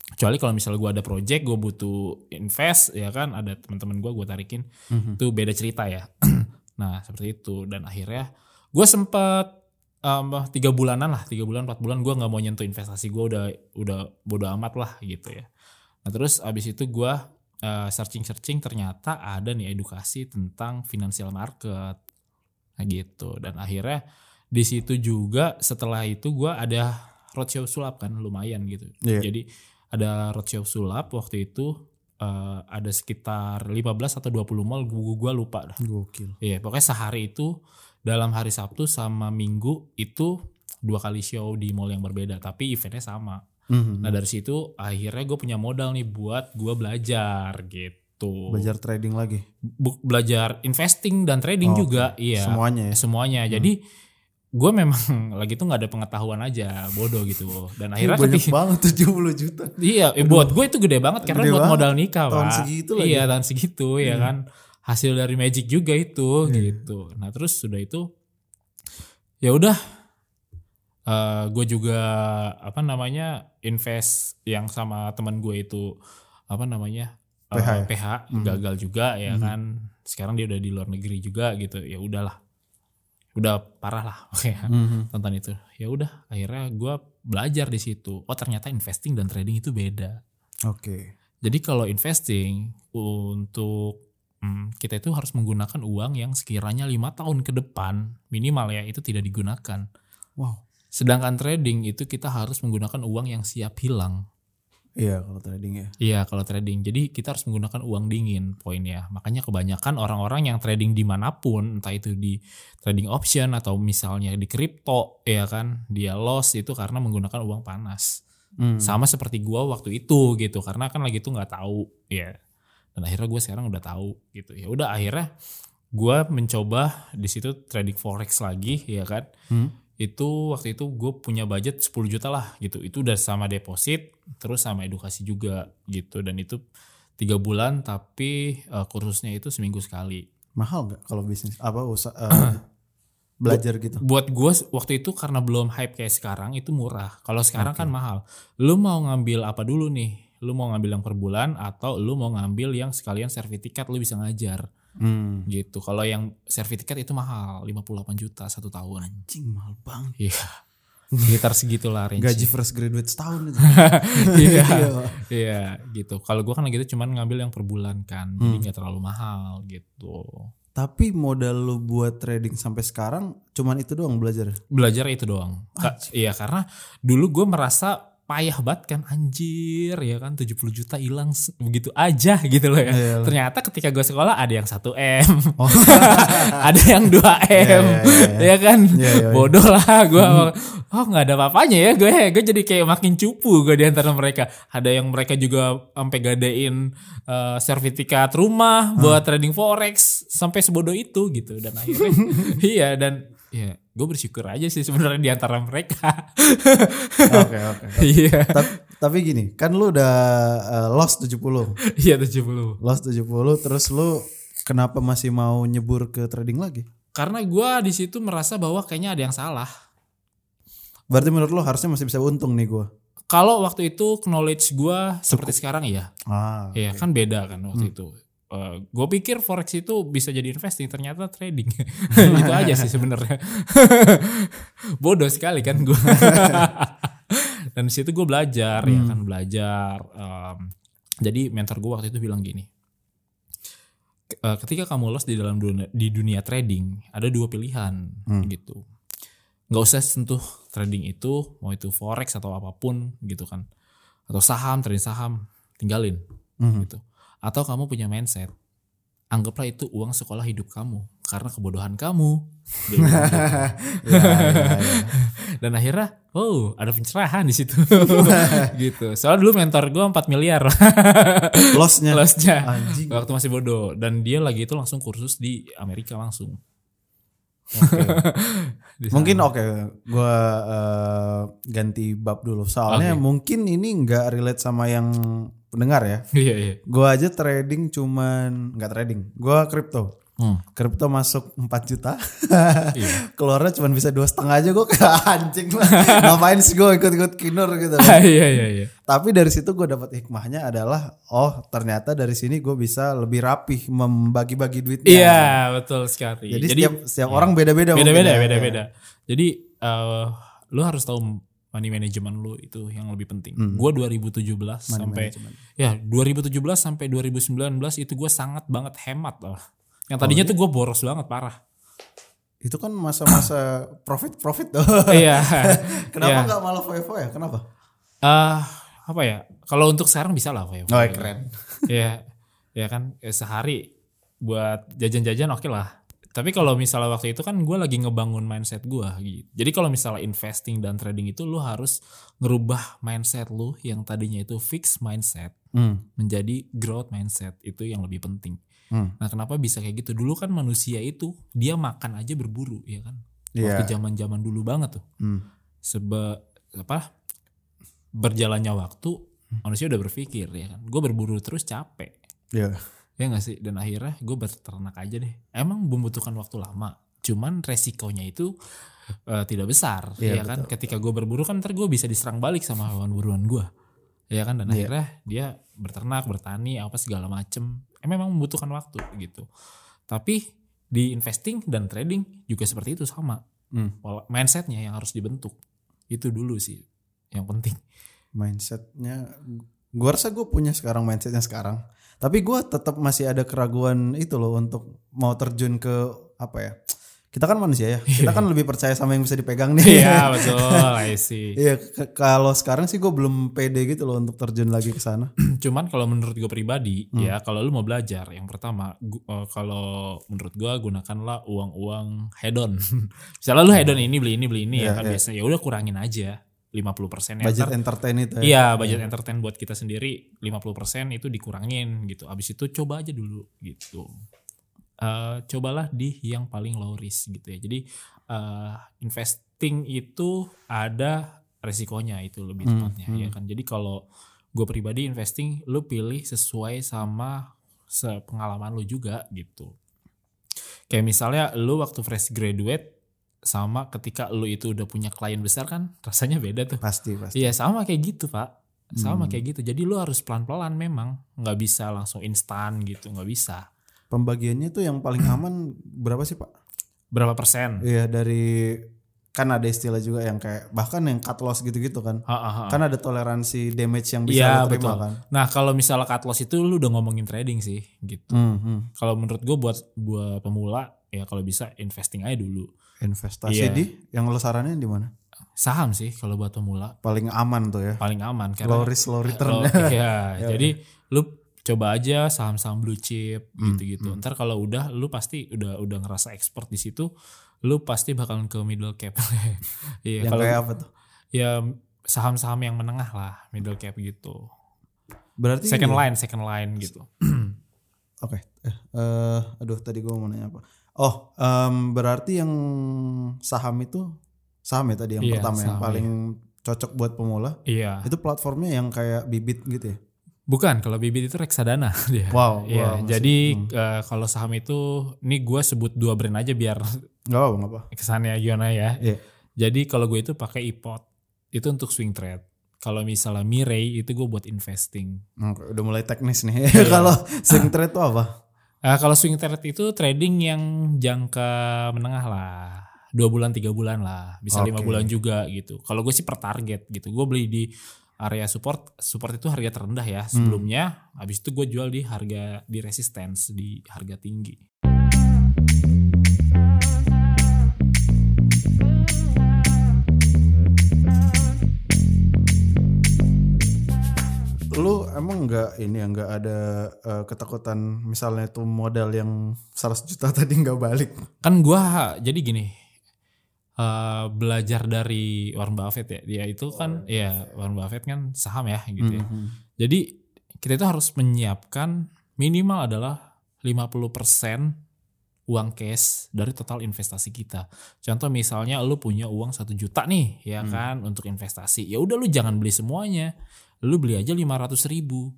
kecuali kalau misalnya gue ada project gue butuh invest ya kan ada teman-teman gue gue tarikin itu beda cerita ya nah seperti itu dan akhirnya gue sempet um, tiga bulanan lah tiga bulan empat bulan gue nggak mau nyentuh investasi gue udah udah bodo amat lah gitu ya. Nah terus abis itu gue searching searching ternyata ada nih edukasi tentang financial market. Nah gitu. Dan akhirnya di situ juga setelah itu gue ada roadshow sulap kan lumayan gitu. Iya. jadi ada roadshow sulap waktu itu eh, ada sekitar 15 atau 20 mall gue gua lupa dah. Gokil. Iya, pokoknya sehari itu dalam hari Sabtu sama Minggu itu dua kali show di mall yang berbeda, tapi eventnya sama. Mhm. Nah dari situ akhirnya gue punya modal nih buat gue belajar gitu. Belajar trading lagi. Bu- belajar investing dan trading Oh, juga, iya. Semuanya ya. Semuanya. Jadi gue memang lagi tuh nggak ada pengetahuan aja, bodoh gitu. Dan akhirnya banyak ketika banget 70 juta. Iya, eh, buat gue itu gede banget karena Gede buat banget. modal nikah, Tahun Pak. segitu lagi. Hmm. Iya, tahun segitu ya kan. Hasil dari magic juga itu gitu. Nah, terus sudah itu ya udah eh gue juga apa namanya invest yang sama teman gue itu apa namanya eh, PH ya? PH gagal juga ya kan. Sekarang dia udah di luar negeri juga gitu. Ya udahlah. Udah parah lah oke Mhm. tentang itu. Ya udah akhirnya gue belajar di situ. Oh ternyata investing dan trading itu beda. Oke. Jadi kalau investing untuk hmm, kita itu harus menggunakan uang yang sekiranya lima tahun ke depan minimal ya itu tidak digunakan. Wow. Sedangkan trading itu kita harus menggunakan uang yang siap hilang. Iya kalau trading ya. Iya kalau trading. Jadi kita harus menggunakan uang dingin poinnya. Makanya kebanyakan orang-orang yang trading di mana pun, entah itu di trading option atau misalnya di kripto, ya kan, dia loss itu karena menggunakan uang panas. Hmm. Sama seperti gua waktu itu gitu, karena kan lagi itu nggak tahu, ya. Dan akhirnya gue sekarang udah tahu gitu. Ya udah akhirnya gua mencoba di situ trading forex lagi, ya kan? Hmm. itu waktu itu gue punya budget 10 juta lah gitu. Itu udah sama deposit terus sama edukasi juga gitu. Dan itu tiga bulan tapi eh, kursusnya itu seminggu sekali. Mahal nggak kalau bisnis apa usaha eh, belajar gitu? buat gue waktu itu karena belum hype kayak sekarang itu murah. Kalau sekarang kan mahal. Lu mau ngambil apa dulu nih lu mau ngambil yang per bulan atau lu mau ngambil yang sekalian sertifikat lu bisa ngajar. Hmm. gitu. Kalau yang sertifikat itu mahal 58 juta satu tahun. Anjing mahal banget. iya. Sekitar segitulah range Gaji fresh graduate setahun itu. iya. Iya. iya gitu. Kalau gua kan gitu cuman ngambil yang per bulan kan. Jadi nggak terlalu mahal gitu. Tapi modal lu buat trading sampai sekarang cuman itu doang belajar. belajar itu doang. Ka- iya karena dulu gue merasa payah banget kan anjir ya kan 70 juta hilang begitu aja gitu loh ya. Iya. ternyata ketika gue sekolah ada yang 1 m. Ada yang 2 m. Iya, iya, iya. ya kan? Iya, iya, iya. bodoh lah gue oh nggak ada apa-apanya ya gue gue jadi kayak makin cupu gue di antara mereka. Ada yang mereka juga sampai gadein eh, sertifikat rumah buat trading forex sampai sebodoh itu gitu. Dan akhirnya iya dan ya gue bersyukur aja sih sebenarnya di antara mereka Oke oke. iya tapi, gini, kan lu udah eh, lost 70. iya 70 Lost 70 terus lu kenapa masih mau nyebur ke trading lagi? karena gue di situ merasa bahwa kayaknya ada yang salah Berarti menurut lu harusnya masih bisa untung nih gua. kalau waktu itu knowledge gue seperti sekarang iya Ah. Iya kan beda kan waktu itu. Gue pikir forex itu bisa jadi investing, ternyata trading. itu aja sih sebenarnya. Bodoh sekali kan gue. Dan di situ gue belajar ya kan belajar. Em, jadi mentor gue waktu itu bilang gini. "K- eh, Ketika kamu lost di dalam dunia, di dunia trading, ada dua pilihan gitu. Nggak usah sentuh trading itu, mau itu forex atau apa pun gitu kan, atau saham, trading saham, tinggalin Mhm. gitu. Atau kamu punya mindset, anggaplah itu uang sekolah hidup kamu karena kebodohan kamu. Dia bilang gitu. Ya, ya, ya. Dan akhirnya, oh ada pencerahan di situ, gitu. Soalnya dulu mentor gue 4 miliar Lossnya. lossnya Anjing. waktu masih bodoh. Dan dia lagi itu langsung kursus di Amerika langsung. Sana. Mungkin oke, gua eh, ganti bab dulu. Soalnya Oke. mungkin ini nggak relate sama yang pendengar ya. Iya iya. Gua aja trading cuman nggak trading. Gua kripto. Hmm. Kripto masuk 4 juta. Iya. Keluarnya cuman bisa dua setengah aja gue kayak anjing lah. Ngapain sih gue ikut-ikut kinur gitu. Iya iya iya. Tapi dari situ gue dapat hikmahnya adalah oh ternyata dari sini gue bisa lebih rapih membagi-bagi duitnya. Iya betul sekali. Jadi, setiap setiap orang beda-beda. beda-beda ya. beda-beda. Jadi eh lu harus tahu money management lu itu yang lebih penting. Gua 2017 sampai management. ya 2017 sampai 2019 itu gua sangat banget hemat loh. Yang tadinya tuh gua boros banget parah. Itu kan masa-masa profit-profit tuh. Iya. Kenapa Iya. nggak malah foya ya? Kenapa? Eh, apa ya? Kalau untuk sekarang bisa lah ya. Oh, keren. Iya. Ya kan eh, sehari buat jajan-jajan oke lah. Tapi kalau misalnya waktu itu kan gue lagi ngebangun mindset gue gitu. Jadi kalau misalnya investing dan trading itu lu harus ngerubah mindset lu yang tadinya itu fixed mindset Hmm. menjadi growth mindset itu yang lebih penting. Hmm. Nah kenapa bisa kayak gitu? Dulu kan manusia itu dia makan aja berburu ya kan. Iya. Waktu zaman zaman dulu banget tuh. Hmm. Seba apa berjalannya waktu manusia udah berpikir ya kan. Gue berburu terus capek. Iya. Ya gak sih? Dan akhirnya gue berternak aja deh. Emang membutuhkan waktu lama. Cuman resikonya itu eh, tidak besar. Iya, ya kan? Ketika gue berburu kan ntar gue bisa diserang balik sama hewan buruan gue. Ya kan? Dan Iya. akhirnya dia berternak, bertani, apa segala macem. Eh, memang membutuhkan waktu gitu. Tapi di investing dan trading juga seperti itu sama. Hmm. Mindsetnya yang harus dibentuk. Itu dulu sih yang penting. mindsetnya gue rasa gue punya sekarang mindsetnya sekarang tapi gue tetap masih ada keraguan itu loh untuk mau terjun ke apa ya kita kan manusia ya kita kan lebih percaya sama yang bisa dipegang nih Iya betul, I see. Iya, kalau sekarang sih gue belum pede gitu loh untuk terjun lagi ke sana. Cuman kalau menurut gue pribadi Hmm. ya kalau lu mau belajar yang pertama eh, kalau menurut gue gunakanlah uang-uang hedon. Misalnya lu hedon ini beli ini beli ini Iya, ya kan iya. biasanya ya udah kurangin aja 50% ya. Budget Ntar- entertain itu ya. Iya, budget entertain buat kita sendiri 50% itu dikurangin gitu. Abis itu coba aja dulu gitu. Eh, cobalah di yang paling low risk gitu ya. Jadi eh, investing itu ada resikonya itu lebih Hmm, tepatnya ya kan. Jadi kalau gue pribadi investing lu pilih sesuai sama sepengalaman lu juga gitu. Kayak misalnya lu waktu fresh graduate sama ketika lu itu udah punya klien besar kan rasanya beda tuh. Pasti pasti. Iya sama kayak gitu pak, sama Hmm. kayak gitu. Jadi lu harus pelan-pelan memang, nggak bisa langsung instan gitu, nggak bisa. Pembagiannya tuh yang paling aman berapa sih pak? Berapa persen? Iya dari kan ada istilah juga yang kayak bahkan yang cut loss gitu-gitu kan. Ha, ha, ha. Kan ada toleransi damage yang bisa lo terima betul. kan. Nah kalau misalnya cut loss itu lu udah ngomongin trading sih, gitu. Hmm, hmm. Kalau menurut gue buat buat pemula ya kalau bisa investing aja dulu. Investasi Iya. di yang lo saranin di mana? Saham sih kalau buat pemula Paling aman tuh ya. paling aman karena Low risk low return. Iya, jadi lu coba aja saham-saham blue chip Hmm, gitu-gitu. Ntar kalau udah lu pasti udah udah ngerasa expert di situ, lu pasti bakalan ke middle cap. Iya, yang kalau kayak apa tuh? ya saham-saham yang menengah lah, middle cap gitu. Berarti Second ini- line, second line gitu. Oke. Eh, eh, aduh tadi gue mau nanya apa? Oh, em, berarti yang saham itu saham ya tadi yang Iya, pertama yang paling cocok buat pemula. Iya. Itu platformnya yang kayak bibit gitu ya. Bukan, kalau bibit itu reksadana dia. Wow, Iya, wow, jadi hmm. eh, kalau saham itu, ini gue sebut dua brand aja biar Gak apa nggak apa. kesannya gimana ya. Iya. Jadi kalau gue itu pakai iPod, itu untuk swing trade. Kalau misalnya Mirai itu gue buat investing. Oke, udah mulai teknis nih. Iya. Kalau swing trade itu apa? Ah, kalau swing trade itu trading yang jangka menengah lah, dua bulan tiga bulan lah, bisa lima Oke. bulan juga gitu. Kalau gue sih per target gitu. Gue beli di area support, support itu harga terendah ya Hmm. sebelumnya. Habis itu gue jual di harga di resistance di harga tinggi. Lu emang nggak ini ya nggak ada eh, ketakutan misalnya itu modal yang 100 juta tadi nggak balik. Kan gue jadi gini, eh, belajar dari Warren Buffett ya. Dia itu kan, ya Warren Buffett kan saham ya gitu ya. Mhm. Jadi kita itu harus menyiapkan minimal adalah 50% uang cash dari total investasi kita. Contoh misalnya lu punya uang satu juta nih ya Hmm. kan untuk investasi. Ya udah lu jangan beli semuanya. Lu beli aja 500 ribu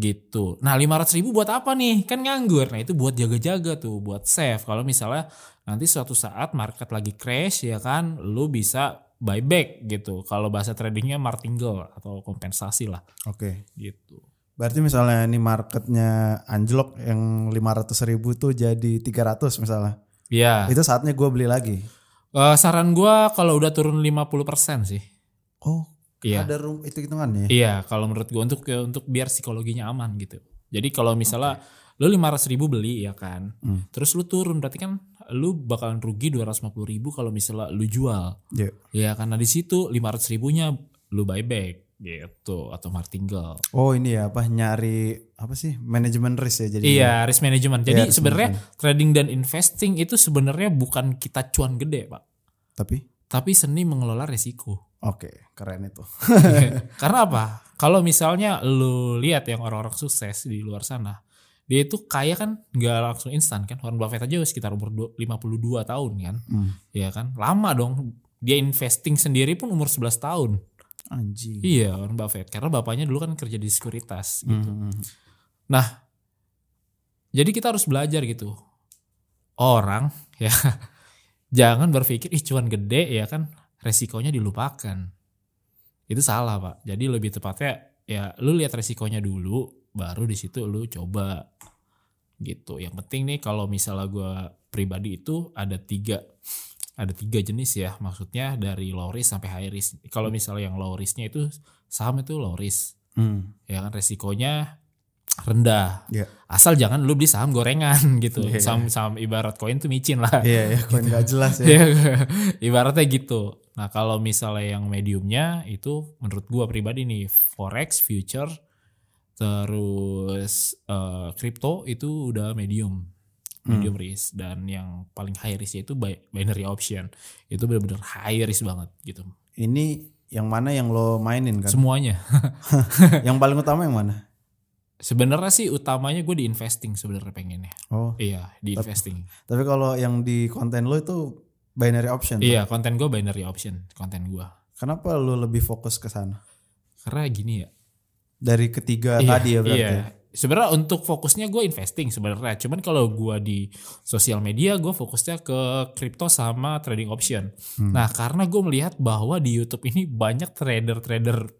gitu. Nah 500 ribu buat apa nih? Kan nganggur. Nah itu buat jaga-jaga tuh, buat save. Kalau misalnya nanti suatu saat market lagi crash ya kan, lu bisa buyback gitu. Kalau bahasa tradingnya martingale atau kompensasi lah Oke. gitu. Berarti misalnya ini marketnya anjlok yang 500 ribu tuh jadi 300 misalnya. Ya, Itu saatnya gue beli lagi. eh, saran gua kalau udah turun 50% sih. Oh, Iya. ada rum itu hitungannya. ya? Iya, kalau menurut gua untuk untuk biar psikologinya aman gitu. Jadi kalau misalnya lu 500 ribu beli ya kan, Hmm. terus lu turun berarti kan lu bakalan rugi 250 ribu kalau misalnya lu jual. Iya. Ya karena di situ 500 ribunya lu buyback gitu atau martingale. Oh ini ya apa nyari apa sih manajemen risk ya jadi. Iya, risk management. Jadi Iya, sebenarnya trading dan investing itu sebenarnya bukan kita cuan gede, Pak. Tapi Tapi seni mengelola resiko. Oke keren itu. Karena apa? Kalau misalnya lu lihat yang orang-orang sukses di luar sana, dia itu kaya kan nggak langsung instan kan. Warren Buffett aja sekitar umur du- 52 tahun kan. Hmm. Ya kan? Lama dong. Dia investing sendiri pun umur 11 tahun. Anjing. Iya, Warren Buffett. Karena bapaknya dulu kan kerja di sekuritas gitu. Hmm. Nah, jadi kita harus belajar gitu. Orang ya jangan berpikir ih cuan gede ya kan resikonya dilupakan. Itu salah, Pak. Jadi lebih tepatnya ya lu lihat resikonya dulu baru di situ lu coba gitu. Yang penting nih kalau misalnya gua pribadi itu ada tiga ada tiga jenis ya maksudnya dari low risk sampai high risk. Kalau misalnya yang low risknya itu saham itu low risk Hmm. ya kan resikonya rendah. Iya. Asal jangan lu beli saham gorengan gitu. Iya. Saham saham ibarat koin tuh micin lah. Iya ya koin gak jelas ya. Iya, Ibaratnya gitu. Nah, kalau misalnya yang mediumnya itu menurut gua pribadi nih forex, future, terus eh, crypto itu udah medium. Medium risk dan yang paling high risk itu bi- binary option. Itu benar-benar high risk banget gitu. Ini yang mana yang lo mainin kan? Semuanya. yang paling utama yang mana? Sebenarnya sih utamanya gue di investing sebenarnya pengennya. Oh, Iya, di investing. tapi kalau yang di konten lo itu binary option. Iya, konten gue binary option, konten gue. Kenapa lo lebih fokus ke sana? Karena gini ya. Dari ketiga Iya, tadi ya berarti. Iya. ya? Sebenarnya untuk fokusnya gue investing sebenarnya. Cuman kalau gue di sosial media gue fokusnya ke crypto sama trading option. Hmm. Nah, karena gue melihat bahwa di YouTube ini banyak trader-trader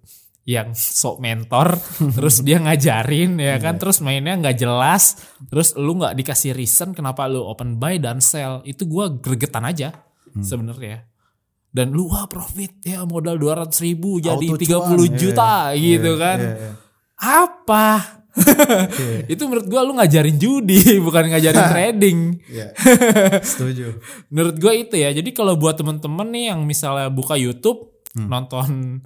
yang sok mentor, terus dia ngajarin ya kan, terus mainnya nggak jelas, terus lu nggak dikasih reason kenapa lu open buy dan sell, itu gue gregetan aja Hmm. sebenarnya. Dan lu wah profit ya modal 200 ribu jadi Auto 30 cuan, iya, juta gitu iya, kan. iya, iya. Apa? itu menurut gua lu ngajarin judi bukan ngajarin trading. Iya. Setuju. Menurut gua itu ya. Jadi kalau buat temen-temen nih yang misalnya buka YouTube Hmm. nonton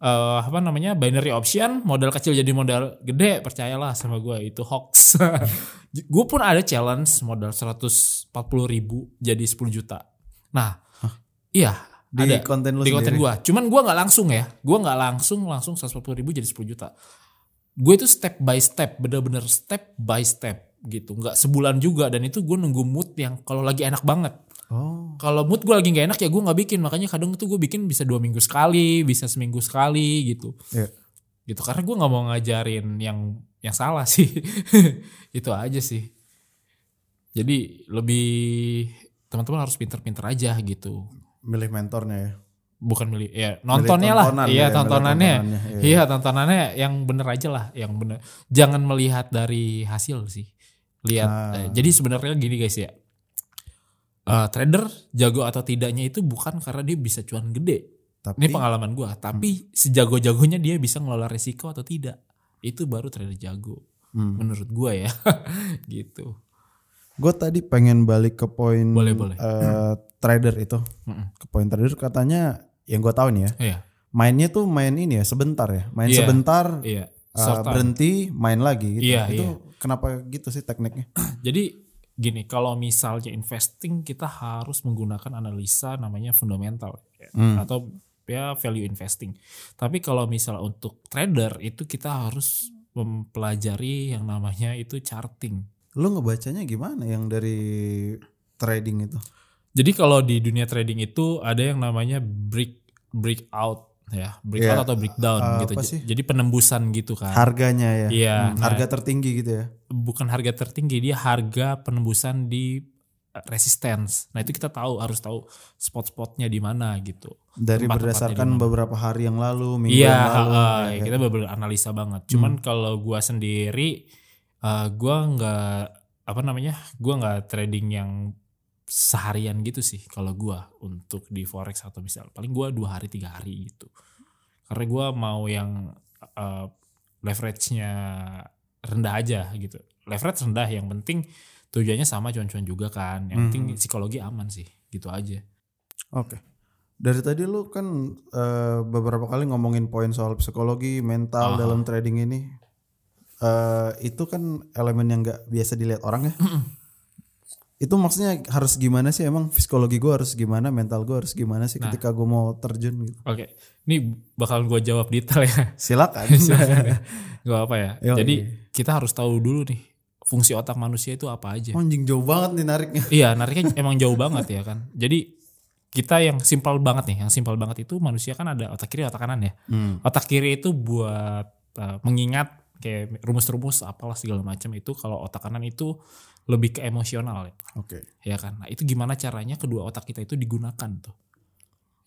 eh, apa namanya binary option modal kecil jadi modal gede percayalah sama gua itu hoax. gue pun ada challenge modal 140 ribu jadi 10 juta. Nah, iya Di ada konten lo di konten gua. Cuman gua nggak langsung ya. Gua nggak langsung langsung 140 ribu jadi 10 juta. Gue itu step by step, bener-bener step by step gitu. Nggak sebulan juga dan itu gue nunggu mood yang kalau lagi enak banget. Oh, Kalau mood gue lagi nggak enak ya gue nggak bikin. Makanya kadang itu gue bikin bisa dua minggu sekali, bisa seminggu sekali gitu. iya. Gitu karena gue nggak mau ngajarin yang yang salah sih. itu aja sih. Jadi lebih teman-teman harus pinter-pinter aja gitu Milih mentornya ya. bukan milih ya nontonnya lah tontonan, iya ya, milih tontonannya tontonannya, iya. iya tontonannya yang bener aja lah yang bener jangan melihat dari hasil sih lihat Ah. eh, jadi sebenarnya gini guys ya Eh, trader jago atau tidaknya itu bukan karena dia bisa cuan gede Tapi ini pengalaman gua tapi sejago-jagonya dia bisa ngelola risiko atau tidak itu baru trader jago Hmm. menurut gua ya gitu gue tadi pengen balik ke poin Boleh, boleh. eh, trader itu. Mm-mm. Ke poin trader katanya yang gue tahu nih ya. iya Mainnya tuh main ini ya sebentar ya. Main Iya. sebentar iya eh, Short time. berhenti main lagi gitu. Iya, itu iya. kenapa gitu sih tekniknya? Jadi gini, kalau misalnya investing kita harus menggunakan analisa namanya fundamental ya, Hmm. atau ya value investing. Tapi kalau misalnya untuk trader itu kita harus mempelajari yang namanya itu charting. Lu ngebacanya gimana yang dari trading itu? Jadi kalau di dunia trading itu ada yang namanya break breakout ya, breakout Iya, atau breakdown apa gitu. sih? Jadi penembusan gitu kan. Harganya ya. Iya, Hmm, nah- harga tertinggi gitu ya. bukan harga tertinggi dia harga penembusan di uh, resistance. Nah itu kita tahu harus tahu spot-spotnya di mana gitu. Dari Tempat-tempatnya berdasarkan beberapa hari yang lalu, minggu Iya, yang lalu. uh, ya kan? kita benar analisa banget. Cuman kalau gua sendiri, uh, gua nggak apa namanya, gua nggak trading yang seharian gitu sih. Kalau gua untuk di forex atau misal, paling gua dua hari tiga hari gitu. Karena gua mau yang uh, leverage-nya rendah aja gitu. Leverage rendah, yang penting tujuannya sama cuan-cuan juga kan. Yang penting psikologi aman sih, gitu aja. Oke. Dari tadi lu kan eh, beberapa kali ngomongin poin soal psikologi, mental dalam trading ini. Eh, itu kan elemen yang nggak biasa dilihat orang ya. Itu maksudnya harus gimana sih emang psikologi gue harus gimana, mental gue harus gimana sih ketika gue mau terjun gitu. Oke, ini bakal gue jawab detail ya. Silakan. Gak apa ya. Yoi. Jadi kita harus tahu dulu nih fungsi otak manusia itu apa aja. Anjing jauh banget nih nariknya. Iya, nariknya emang jauh banget ya kan. Jadi kita yang simpel banget nih, yang simpel banget itu manusia kan ada otak kiri, otak kanan ya. Otak kiri itu buat uh, mengingat kayak rumus-rumus apalah segala macam itu. Kalau otak kanan itu lebih ke emosional ya. Oke. ya kan nah itu gimana caranya kedua otak kita itu digunakan tuh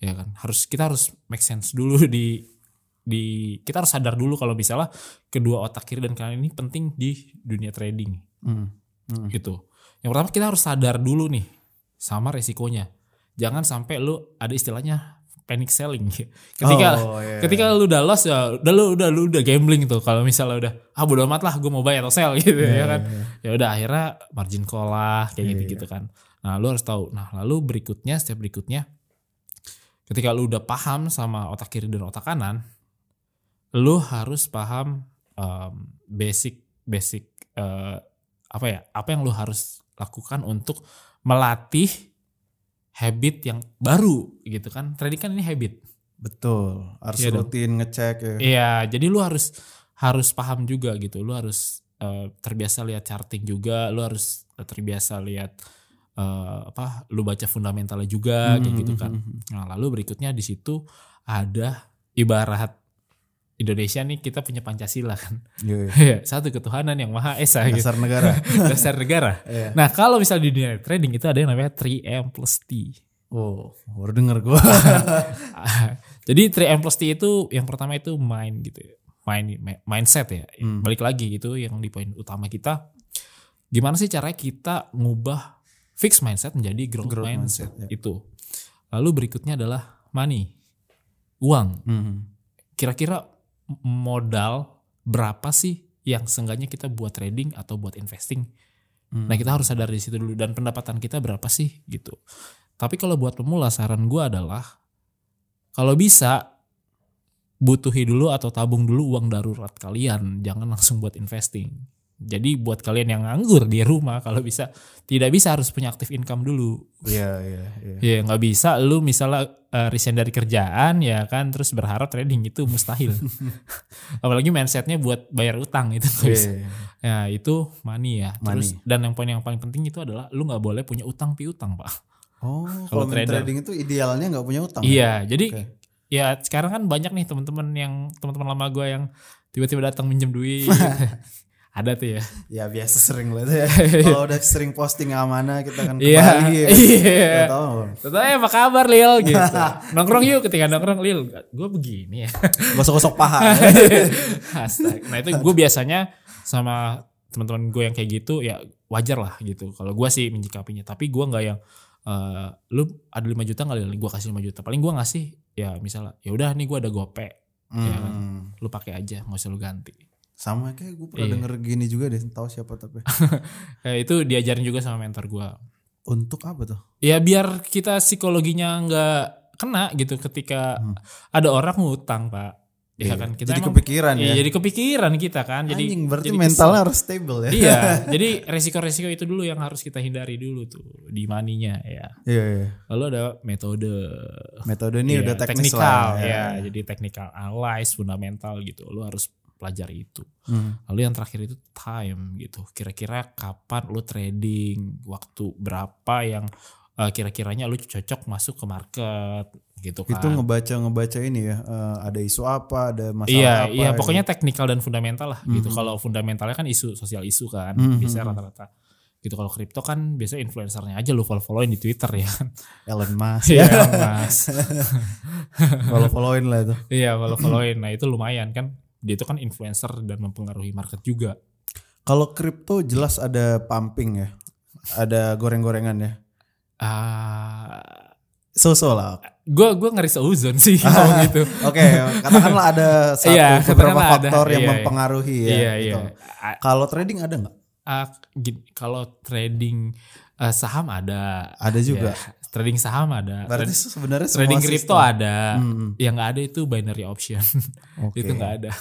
ya kan harus kita harus make sense dulu di di kita harus sadar dulu kalau misalnya kedua otak kiri dan kanan ini penting di dunia trading Hmm. Hmm. gitu yang pertama kita harus sadar dulu nih sama resikonya jangan sampai lu ada istilahnya panic selling. Ketika Oh, iya. ketika lu udah loss ya udah lu udah lu udah gambling tuh. Kalau misalnya udah ah bodo amat lah gue mau buy atau sell gitu ya kan. ya udah akhirnya margin call lah kayak gitu gitu kan. Nah lu harus tahu. Nah lalu berikutnya step berikutnya ketika lu udah paham sama otak kiri dan otak kanan lu harus paham um, basic basic eh, apa ya apa yang lu harus lakukan untuk melatih habit yang baru gitu kan trading kan ini habit Betul. Harus dong. rutin ngecek ya. Iya, jadi lu harus harus paham juga gitu. Lu harus eh, terbiasa lihat charting juga, lu harus terbiasa lihat eh, apa? Lu baca fundamentalnya juga kayak gitu kan. Nah, lalu berikutnya di situ ada ibarat Indonesia nih kita punya Pancasila kan. Iya, iya. Iya, Satu ketuhanan yang Maha Esa gitu. Dasar negara. Dasar negara. Iya. Nah, kalau misalnya di dunia trading itu ada yang namanya 3M plus T. Oh, baru denger gue. Jadi 3M plus T itu yang pertama itu mind gitu ya. Mind, mindset ya. Balik lagi itu yang di poin utama kita. Gimana sih caranya kita ngubah fixed mindset menjadi growth, Growth mindset, mindset, ya. itu. Lalu berikutnya adalah money. Uang. Hmm. Kira-kira modal berapa sih yang seenggaknya kita buat trading atau buat investing? Nah kita harus sadar di situ dulu dan pendapatan kita berapa sih gitu. Tapi kalau buat pemula saran gue adalah kalau bisa butuhi dulu atau tabung dulu uang darurat kalian, jangan langsung buat investing. Jadi buat kalian yang nganggur di rumah kalau bisa tidak bisa harus punya aktif income dulu. Iya, iya, iya. Ya nggak bisa lu misalnya eh, resign dari kerjaan ya kan terus berharap trading itu mustahil. Apalagi mindsetnya buat bayar utang itu Iya, bisa. iya. Ya itu money ya. Terus Money. dan yang poin yang paling penting itu adalah lu nggak boleh punya utang piutang pak. Oh, Kalau trader. trading itu idealnya nggak punya utang. ya? Iya jadi Oke. ya sekarang kan banyak nih teman-teman yang teman-teman lama gue yang tiba-tiba datang minjem duit. Ada tuh ya. Ya biasa sering lah ya. Kalau udah sering posting amanah kita kan ke Iya. Bali ya. Iya. Nggak tahu. Eh apa kabar Lil gitu. Nongkrong yuk ketika nongkrong Lil. Gue begini ya. Gosok-gosok paha. Astaga. Nah itu gue biasanya sama teman-teman gue yang kayak gitu ya wajar lah gitu. Kalau gue sih menyikapinya. Tapi gue nggak yang eh, lu ada 5 juta nggak gue kasih 5 juta. Paling gue ngasih ya misalnya ya udah nih gue ada gope. Ya kan? Hmm. Lu pakai aja nggak usah lu ganti. Sama kayak gue pernah Iya. denger gini juga deh, tahu siapa tapi. Eh, itu diajarin juga sama mentor gue. Untuk apa tuh? Ya biar kita psikologinya nggak kena gitu ketika ada orang ngutang pak. Ya kan kita Hmm. Jadi emang- kepikiran Iya, ya. jadi kepikiran kita kan. Jadi Anjing, berarti jadi mentalnya harus stable ya. iya, jadi resiko-resiko itu dulu yang harus kita hindari dulu tuh di maninya ya. Iya, iya. Lalu ada metode Metode ini Iya, udah teknis teknikal lah. ya. jadi technical analyze, fundamental gitu. Lu harus pelajari itu. Hmm. Lalu yang terakhir itu time gitu. Kira-kira kapan lu trading, waktu berapa yang eh, kira-kiranya lu cocok masuk ke market gitu kan. Itu ngebaca ngebaca ini ya. eh, ada isu apa, ada masalah Iya, apa. iya gitu. pokoknya teknikal dan fundamental lah gitu. Mhm. Kalau fundamentalnya kan isu sosial isu kan, Mhm. biasanya rata-rata. Gitu kalau kripto kan biasanya influencernya aja lu follow-followin di Twitter ya kan. Elon Musk. Iya, Mas. Follow followin lah itu. Iya, follow-followin. Nah, itu lumayan kan. Dia itu kan influencer dan mempengaruhi market juga. Kalau kripto jelas ada pumping ya. Ada goreng-gorengan ya. Ah, So-so lah. gua gua ngeri seuzon sih ngomong gitu. Oke, katakanlah ada satu Iya, beberapa katakanlah ada. faktor yang Iya, iya. mempengaruhi ya. Iya, gitu. iya. Kalau trading ada nggak? gini, kalau trading Eh, saham ada. Ada juga. Ya, trading saham ada. Berarti sebenarnya trading kripto ada. Hmm. Yang nggak ada itu binary option. Oke. itu nggak ada.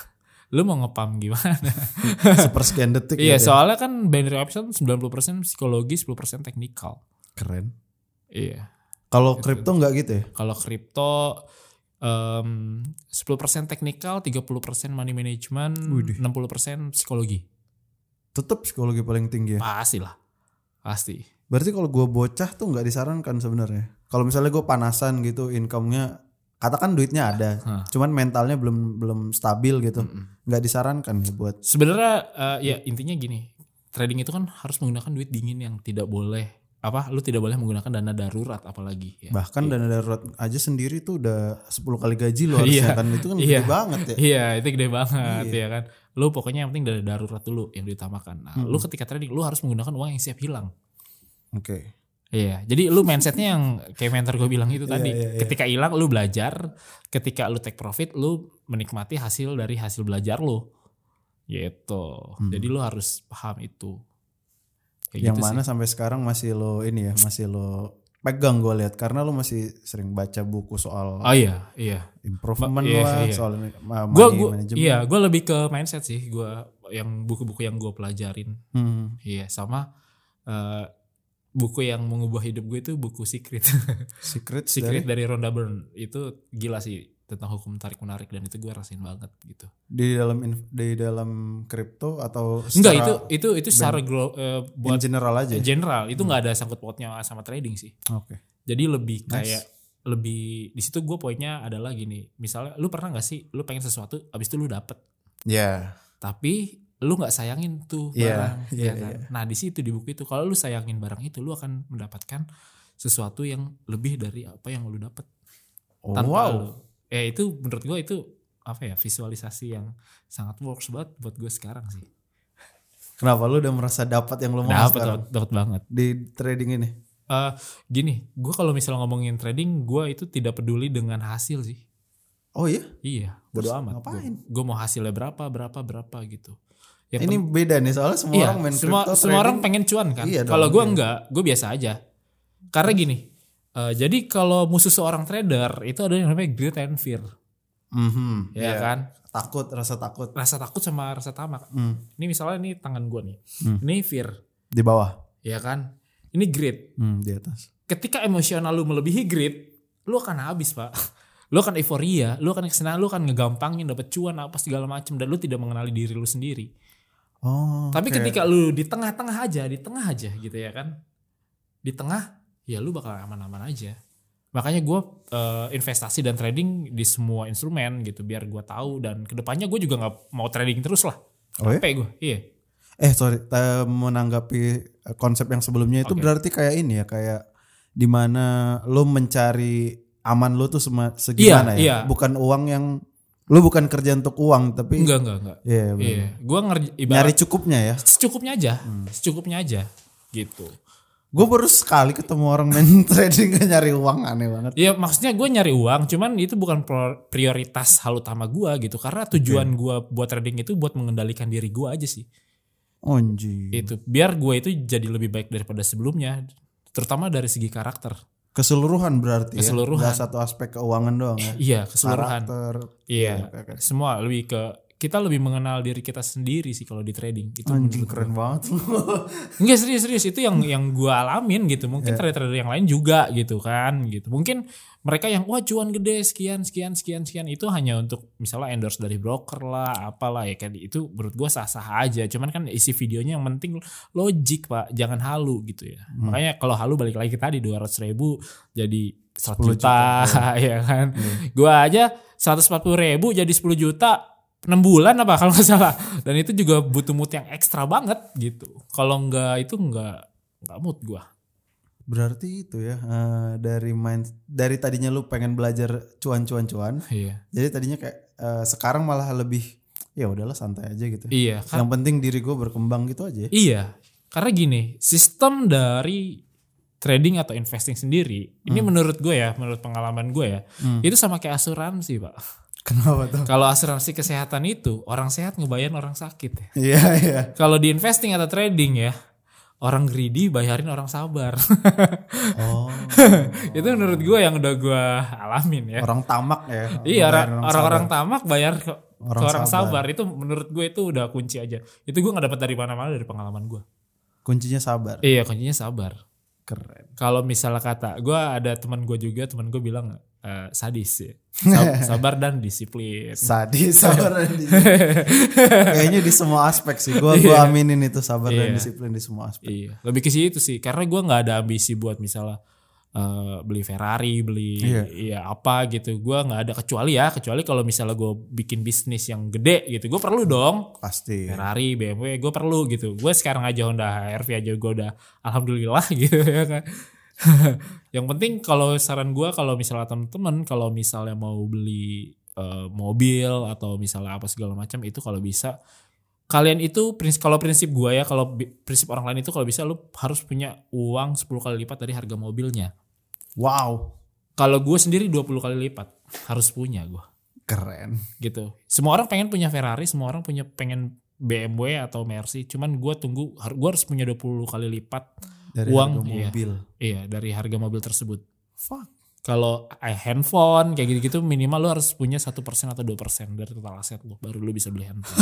Lu mau ngepam gimana? Sepersekian detik. iya, gitu ya. soalnya kan binary option 90% psikologi, 10% teknikal. Keren. Iya. Kalau kripto nggak gitu ya? Kalau kripto em, 10% teknikal, 30% money management, Widih. 60% psikologi. Tetap psikologi paling tinggi ya. Pasti lah. Pasti. Berarti kalau gue bocah tuh nggak disarankan sebenarnya. Kalau misalnya gue panasan gitu, income-nya katakan duitnya ada, Hah. cuman mentalnya belum belum stabil gitu, nggak disarankan ya buat. Sebenarnya eh, ya intinya gini, trading itu kan harus menggunakan duit dingin yang tidak boleh apa lu tidak boleh menggunakan dana darurat apalagi ya. Bahkan dana darurat aja sendiri tuh udah 10 kali gaji lo harusnya Iya. kan itu kan Iya. gede banget ya. Iya, itu gede banget Iya. ya kan. Lu pokoknya yang penting dana darurat dulu yang diutamakan. Nah, lu ketika trading lu harus menggunakan uang yang siap hilang. Oke. Iya, jadi lu mindsetnya yang kayak mentor gue bilang itu tadi. iya, iya. Ketika hilang lu belajar, ketika lu take profit lu menikmati hasil dari hasil belajar lu. Gitu. Jadi lu harus paham itu. Kayak yang gitu mana sih. sampai sekarang masih lo ini ya, masih lo pegang gue lihat karena lo masih sering baca buku soal Oh iya, iya. improvement Ma- iya, lah, iya. soal Gue money gua management. iya, gue lebih ke mindset sih. Gua yang buku-buku yang gue pelajarin. Hmm. Iya, sama eh, buku yang mengubah hidup gue itu buku Secret. Secret, Secret dari dari Rhonda Byrne. Itu gila sih tentang hukum tarik menarik dan itu gue rasain banget gitu. di dalam di dalam kripto atau Enggak itu itu itu secara glo- in buat general aja. ya? general itu nggak ada sangkut pautnya sama trading sih. Oke. Jadi lebih Nice. kayak lebih di situ gue poinnya adalah gini. Misalnya lu pernah nggak sih lu pengen sesuatu abis itu lu dapet Ya. tapi lu nggak sayangin tuh Iya, barang iya, ya kan? Nah di situ di buku itu kalau lu sayangin barang itu lu akan mendapatkan sesuatu yang lebih dari apa yang lu dapat Oh, tanpa wow. lu. Eh itu menurut gue itu apa ya visualisasi yang sangat works banget buat gue sekarang sih. Kenapa lu udah merasa dapat yang lu mau Dapat sekarang dapat dapat banget. di trading ini? Eh gini, gue kalau misalnya ngomongin trading, gue itu tidak peduli dengan hasil sih. Oh iya? Iya, bodo amat. ngapain? Gue mau hasilnya berapa, berapa, berapa gitu. Yang ini beda nih soalnya semua iya, orang main semua, crypto semua orang pengen cuan kan. Iya kalau gue iya. enggak, gue biasa aja. Karena gini, eh, jadi kalau musuh seorang trader itu ada yang namanya greed and fear, Mhm, ya iya. kan? Takut, rasa takut. Rasa takut sama rasa tamak. Hmm. Ini misalnya ini tangan gue nih, Hmm. ini fear, Di bawah. ya kan? Ini greed. Hmm, di atas. Ketika emosional lu melebihi greed, lu akan habis pak. Lu akan euforia, lu akan kesenangan, lu akan ngegampangin dapat cuan apa segala macam dan lu tidak mengenali diri lu sendiri. Oh. Tapi oke. ketika lu di tengah-tengah aja, di tengah aja gitu ya kan. Di tengah ya lu bakal aman-aman aja. Makanya gue investasi dan trading di semua instrumen gitu biar gue tahu dan ke depannya gue juga nggak mau trading terus lah. Oh ya? Capek gue, iya. Eh sorry, menanggapi eh, konsep yang sebelumnya itu Oke. berarti kayak ini ya, kayak di mana lo mencari aman lo tuh sema, segimana Iya, ya? iya. Bukan uang yang lo bukan kerja untuk uang, tapi Enggak enggak enggak. Iya, bener. Iya, gue ngerj nyari ibarat cukupnya ya. secukupnya aja, Hmm. secukupnya aja gitu. Gue baru sekali ketemu orang main trading gak nyari uang aneh banget. Iya maksudnya gue nyari uang, cuman itu bukan prioritas hal utama gue gitu. Karena tujuan gue buat trading itu buat mengendalikan diri gue aja sih. Onji. itu biar gue itu jadi lebih baik daripada sebelumnya terutama dari segi karakter Keseluruhan berarti Keseluruhan. ya. Gak satu aspek keuangan doang ya. iya keseluruhan Karakter. iya oke, oke. semua lebih ke kita lebih mengenal diri kita sendiri sih kalau di trading. Itu Anjing gue. keren banget. Enggak serius serius. Itu yang yang gue alamin gitu. Mungkin trader-trader yang lain juga gitu kan gitu. Mungkin mereka yang wah cuan gede sekian sekian sekian sekian. Itu hanya untuk misalnya endorse dari broker lah apalah ya kan. Itu menurut gue sah sah aja. Cuman kan isi videonya yang penting logik pak. Jangan halu gitu ya. Hmm. makanya kalau halu balik lagi tadi dua ribu jadi 100 10 juta, juta, ya kan. Gua aja 140 ribu jadi 10 juta 6 bulan apa kalau nggak salah dan itu juga butuh mood yang ekstra banget gitu kalau nggak itu nggak nggak mood gua Berarti itu ya eh, dari main dari tadinya lu pengen belajar cuan-cuan-cuan, iya jadi tadinya kayak eh, sekarang malah lebih ya udahlah santai aja gitu. iya kan Yang penting diri gue berkembang gitu aja. ya. Iya, karena gini, sistem dari trading atau investing sendiri, ini menurut gue ya, menurut pengalaman gue ya, itu sama kayak asuransi pak. Kenapa tuh? Kalau asuransi kesehatan itu orang sehat ngebayar orang sakit ya. Iya iya. Kalau di investing atau trading ya, orang greedy bayarin orang sabar. Oh. itu menurut gue yang udah gue alamin ya. orang tamak ya. iya orang- orang-orang sabar. tamak bayar ke Orang ke orang sabar. sabar. itu menurut gue itu udah kunci aja. Itu gue nggak dapat dari mana-mana dari pengalaman gue. kuncinya sabar. Iya kuncinya sabar. Keren. Kalau misalnya kata gue ada teman gue juga teman gue bilang eh, sadis ya. Sab- sabar dan disiplin. Sadis sabar dan disiplin. Kayaknya di semua aspek sih. Gua gua aminin itu sabar dan Iya. disiplin di semua aspek. Iya, lebih ke situ sih. Karena gue nggak ada ambisi buat misalnya eh, beli Ferrari, beli Iya. iya apa gitu. Gue nggak ada kecuali ya, kecuali kalau misalnya gue bikin bisnis yang gede gitu, gue perlu dong Pasti. Ferrari, BMW, gue perlu gitu. Gue sekarang aja Honda HRV aja gue udah alhamdulillah gitu ya kan. yang penting kalau saran gue kalau misalnya temen-temen kalau misalnya mau beli eh, mobil atau misalnya apa segala macam itu kalau bisa kalian itu prinsip kalau prinsip gue ya kalau prinsip orang lain itu kalau bisa lu harus punya uang 10 kali lipat dari harga mobilnya. Wow. Kalau gue sendiri 20 kali lipat harus punya gue Keren. gitu. Semua orang pengen punya Ferrari, semua orang punya pengen BMW atau Mercy, cuman gue tunggu gue harus punya 20 kali lipat Dari Uang, harga iya. mobil. iya dari harga mobil tersebut. Fuck. Kalau eh, handphone kayak gitu-gitu minimal lu harus punya satu persen atau dua persen dari total aset lu baru lu bisa beli handphone.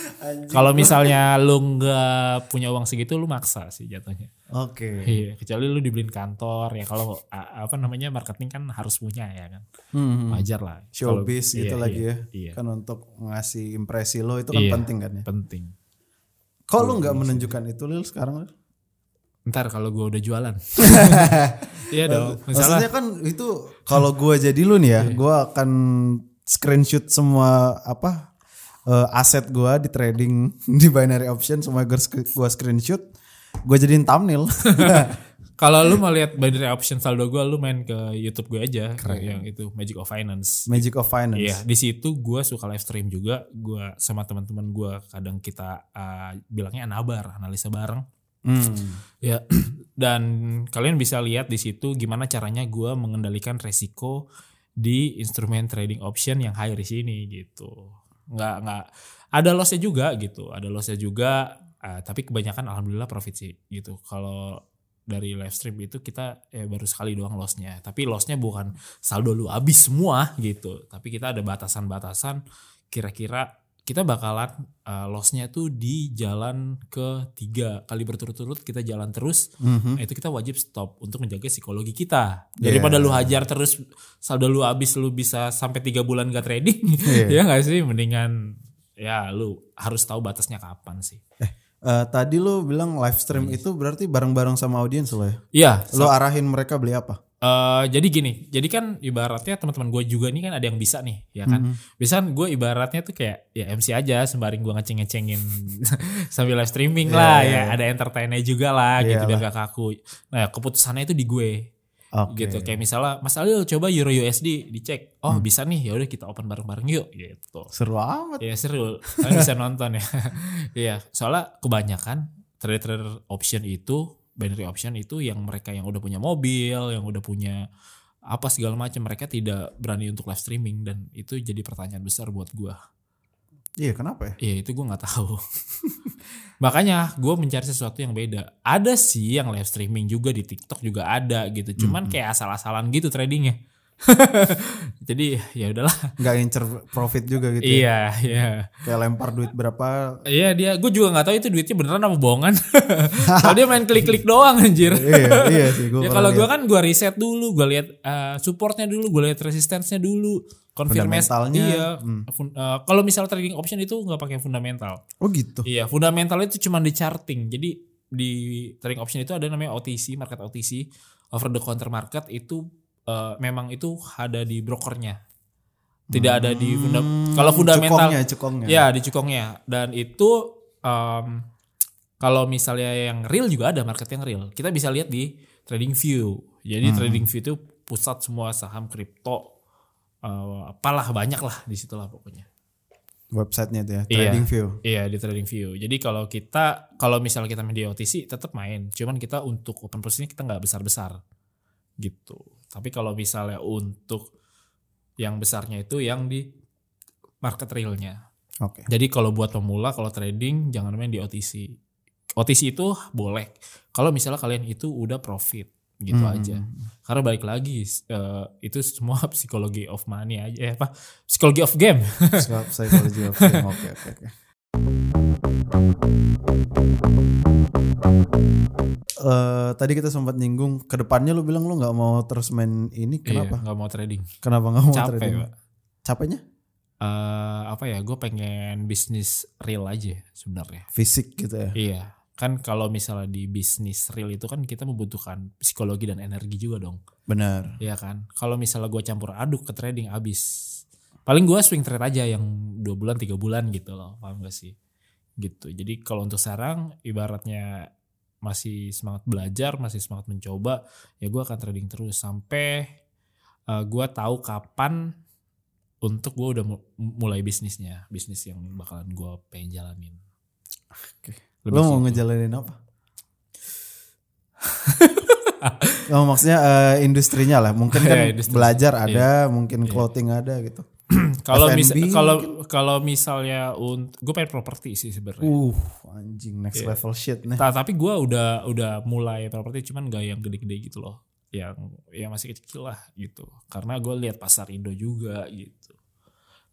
Kalau misalnya lu nggak punya uang segitu lu maksa sih jatuhnya. Oke. Iya, kecuali lu dibeliin kantor ya kalau apa namanya marketing kan harus punya ya kan. Hmm. Wajar lah. Kalau- Showbiz iya, gitu lagi iya, ya. Iya. Kan untuk ngasih impresi lo itu kan Iya. penting kan ya. Penting. Kok lu nggak menunjukkan itu Lil sekarang? Ntar kalau gue udah jualan. iya dong. Misalnya Maksudnya kan itu kalau gua jadi lu nih ya, gua akan screenshot semua apa eh, aset gua di trading di binary option semua gua screenshot, gua jadiin thumbnail. kalau lu mau lihat binary option saldo gue, lu main ke YouTube gue aja yang itu Magic of Finance. Magic of Finance. Iya, di situ gue suka live stream juga. Gue sama teman-teman gue kadang kita uh, bilangnya anabar, analisa bareng. Hmm. Ya, dan kalian bisa lihat di situ gimana caranya gue mengendalikan resiko di instrumen trading option yang high risk ini gitu. Nggak nggak ada lossnya juga gitu, ada lossnya juga. uh, tapi kebanyakan alhamdulillah profit sih gitu. Kalau dari live stream itu kita ya baru sekali doang lossnya. Tapi lossnya bukan saldo lu habis semua gitu. Tapi kita ada batasan-batasan kira-kira kita bakalan uh, lossnya tuh di jalan ke tiga kali berturut-turut kita jalan terus Mhm. Nah, itu kita wajib stop untuk menjaga psikologi kita. Daripada lu hajar terus saldo lu habis lu bisa sampai tiga bulan gak trading ya nggak sih? Mendingan ya lu harus tahu batasnya kapan sih. Eh, tadi lu bilang live stream itu berarti bareng-bareng sama audiens lo ya? Iya. Lo arahin mereka beli apa? Eh, jadi gini, jadi kan ibaratnya teman-teman gue juga nih kan ada yang bisa nih, ya kan? Bisa gue ibaratnya tuh kayak ya MC aja, sembaring gue ngeceng-ngecengin sambil live streaming lah, ya ada entertainnya juga lah, gitu biar gak kaku. Nah keputusannya itu di gue, Oke. gitu. Kayak misalnya, Mas Alil coba Euro USD dicek, oh bisa nih, ya udah kita open bareng-bareng yuk, gitu. Seru amat. Ya seru, kalian bisa nonton ya. Iya, soalnya kebanyakan trader-trader option itu, binary option itu yang mereka yang udah punya mobil, yang udah punya apa segala macam, mereka tidak berani untuk live streaming dan itu jadi pertanyaan besar buat gua. Iya kenapa ya? Iya itu gua nggak tahu. Makanya gue mencari sesuatu yang beda. Ada sih yang live streaming juga di TikTok juga ada gitu. Cuman kayak asal-asalan gitu tradingnya. Jadi ya udahlah. Nggak incer profit juga gitu. ya? Iya, iya. Kayak lempar duit berapa? Iya dia, gue juga nggak tahu itu duitnya beneran apa bohongan. Kalau dia main klik-klik doang anjir. iya, iya sih. Gua ya kalau gue kan gue riset dulu, gue lihat eh, supportnya dulu, gue lihat resistensinya dulu, konfirmasi. Fundamentalnya, Iya. Fun- eh, kalau misalnya trading option itu nggak pakai fundamental. Oh gitu. Iya, fundamental itu cuma di charting. Jadi di trading option itu ada namanya OTC, market OTC, over the counter market itu eh, memang itu ada di brokernya. Tidak ada di funda kalau fundamental Hmm, Cukongnya, cukongnya. Ya di cukongnya dan itu em, kalau misalnya yang real juga ada market yang real. Kita bisa lihat di Trading View. Jadi Trading View itu pusat semua saham kripto eh, apalah banyak lah di situ lah pokoknya. Websitenya itu ya, Iya. Trading View. Iya di Trading View. Jadi kalau kita kalau misalnya kita main di OTC tetap main. Cuman kita untuk open posisinya kita nggak besar besar gitu. Tapi kalau misalnya untuk yang besarnya itu yang di market realnya. Oke. Jadi kalau buat pemula kalau trading jangan main di OTC. OTC itu boleh kalau misalnya kalian itu udah profit gitu Hmm. aja karena balik lagi eh, itu semua psikologi of money aja eh, apa psikologi of game Psychology of game. Oke oke oke. Eh, tadi kita sempat nyinggung ke depannya lu bilang lu nggak mau terus main ini kenapa? Iya, nggak mau trading Kenapa nggak mau capek trading? Pak. Capeknya? Eh, apa ya gue pengen bisnis real aja sebenarnya Fisik gitu ya. iya kan kalau misalnya di bisnis real itu kan kita membutuhkan psikologi dan energi juga dong Benar. Iya kan. Kalau misalnya gue campur aduk ke trading abis. Paling gue swing trade aja yang dua bulan tiga bulan gitu loh. Paham gak sih? Gitu. Jadi kalau untuk sekarang ibaratnya masih semangat belajar, masih semangat mencoba, ya gue akan trading terus sampai uh, gue tahu kapan untuk gue udah mu- mulai bisnisnya, bisnis yang bakalan gue pengen jalanin. Oke. Lebih Lu mau ngejalanin apa? oh, maksudnya eh, industrinya lah. Mungkin kan Iya, industri. belajar ada, Iya. mungkin clothing ada gitu. Kalau F&B misal kalau kalau misalnya untuk gue pengen properti sih sebenarnya. Uh, anjing next Iya. level shit nih. Ta- tapi gue udah udah mulai properti cuman gak yang gede-gede gitu loh. Yang ya masih kecil lah gitu. Karena gue lihat pasar Indo juga gitu.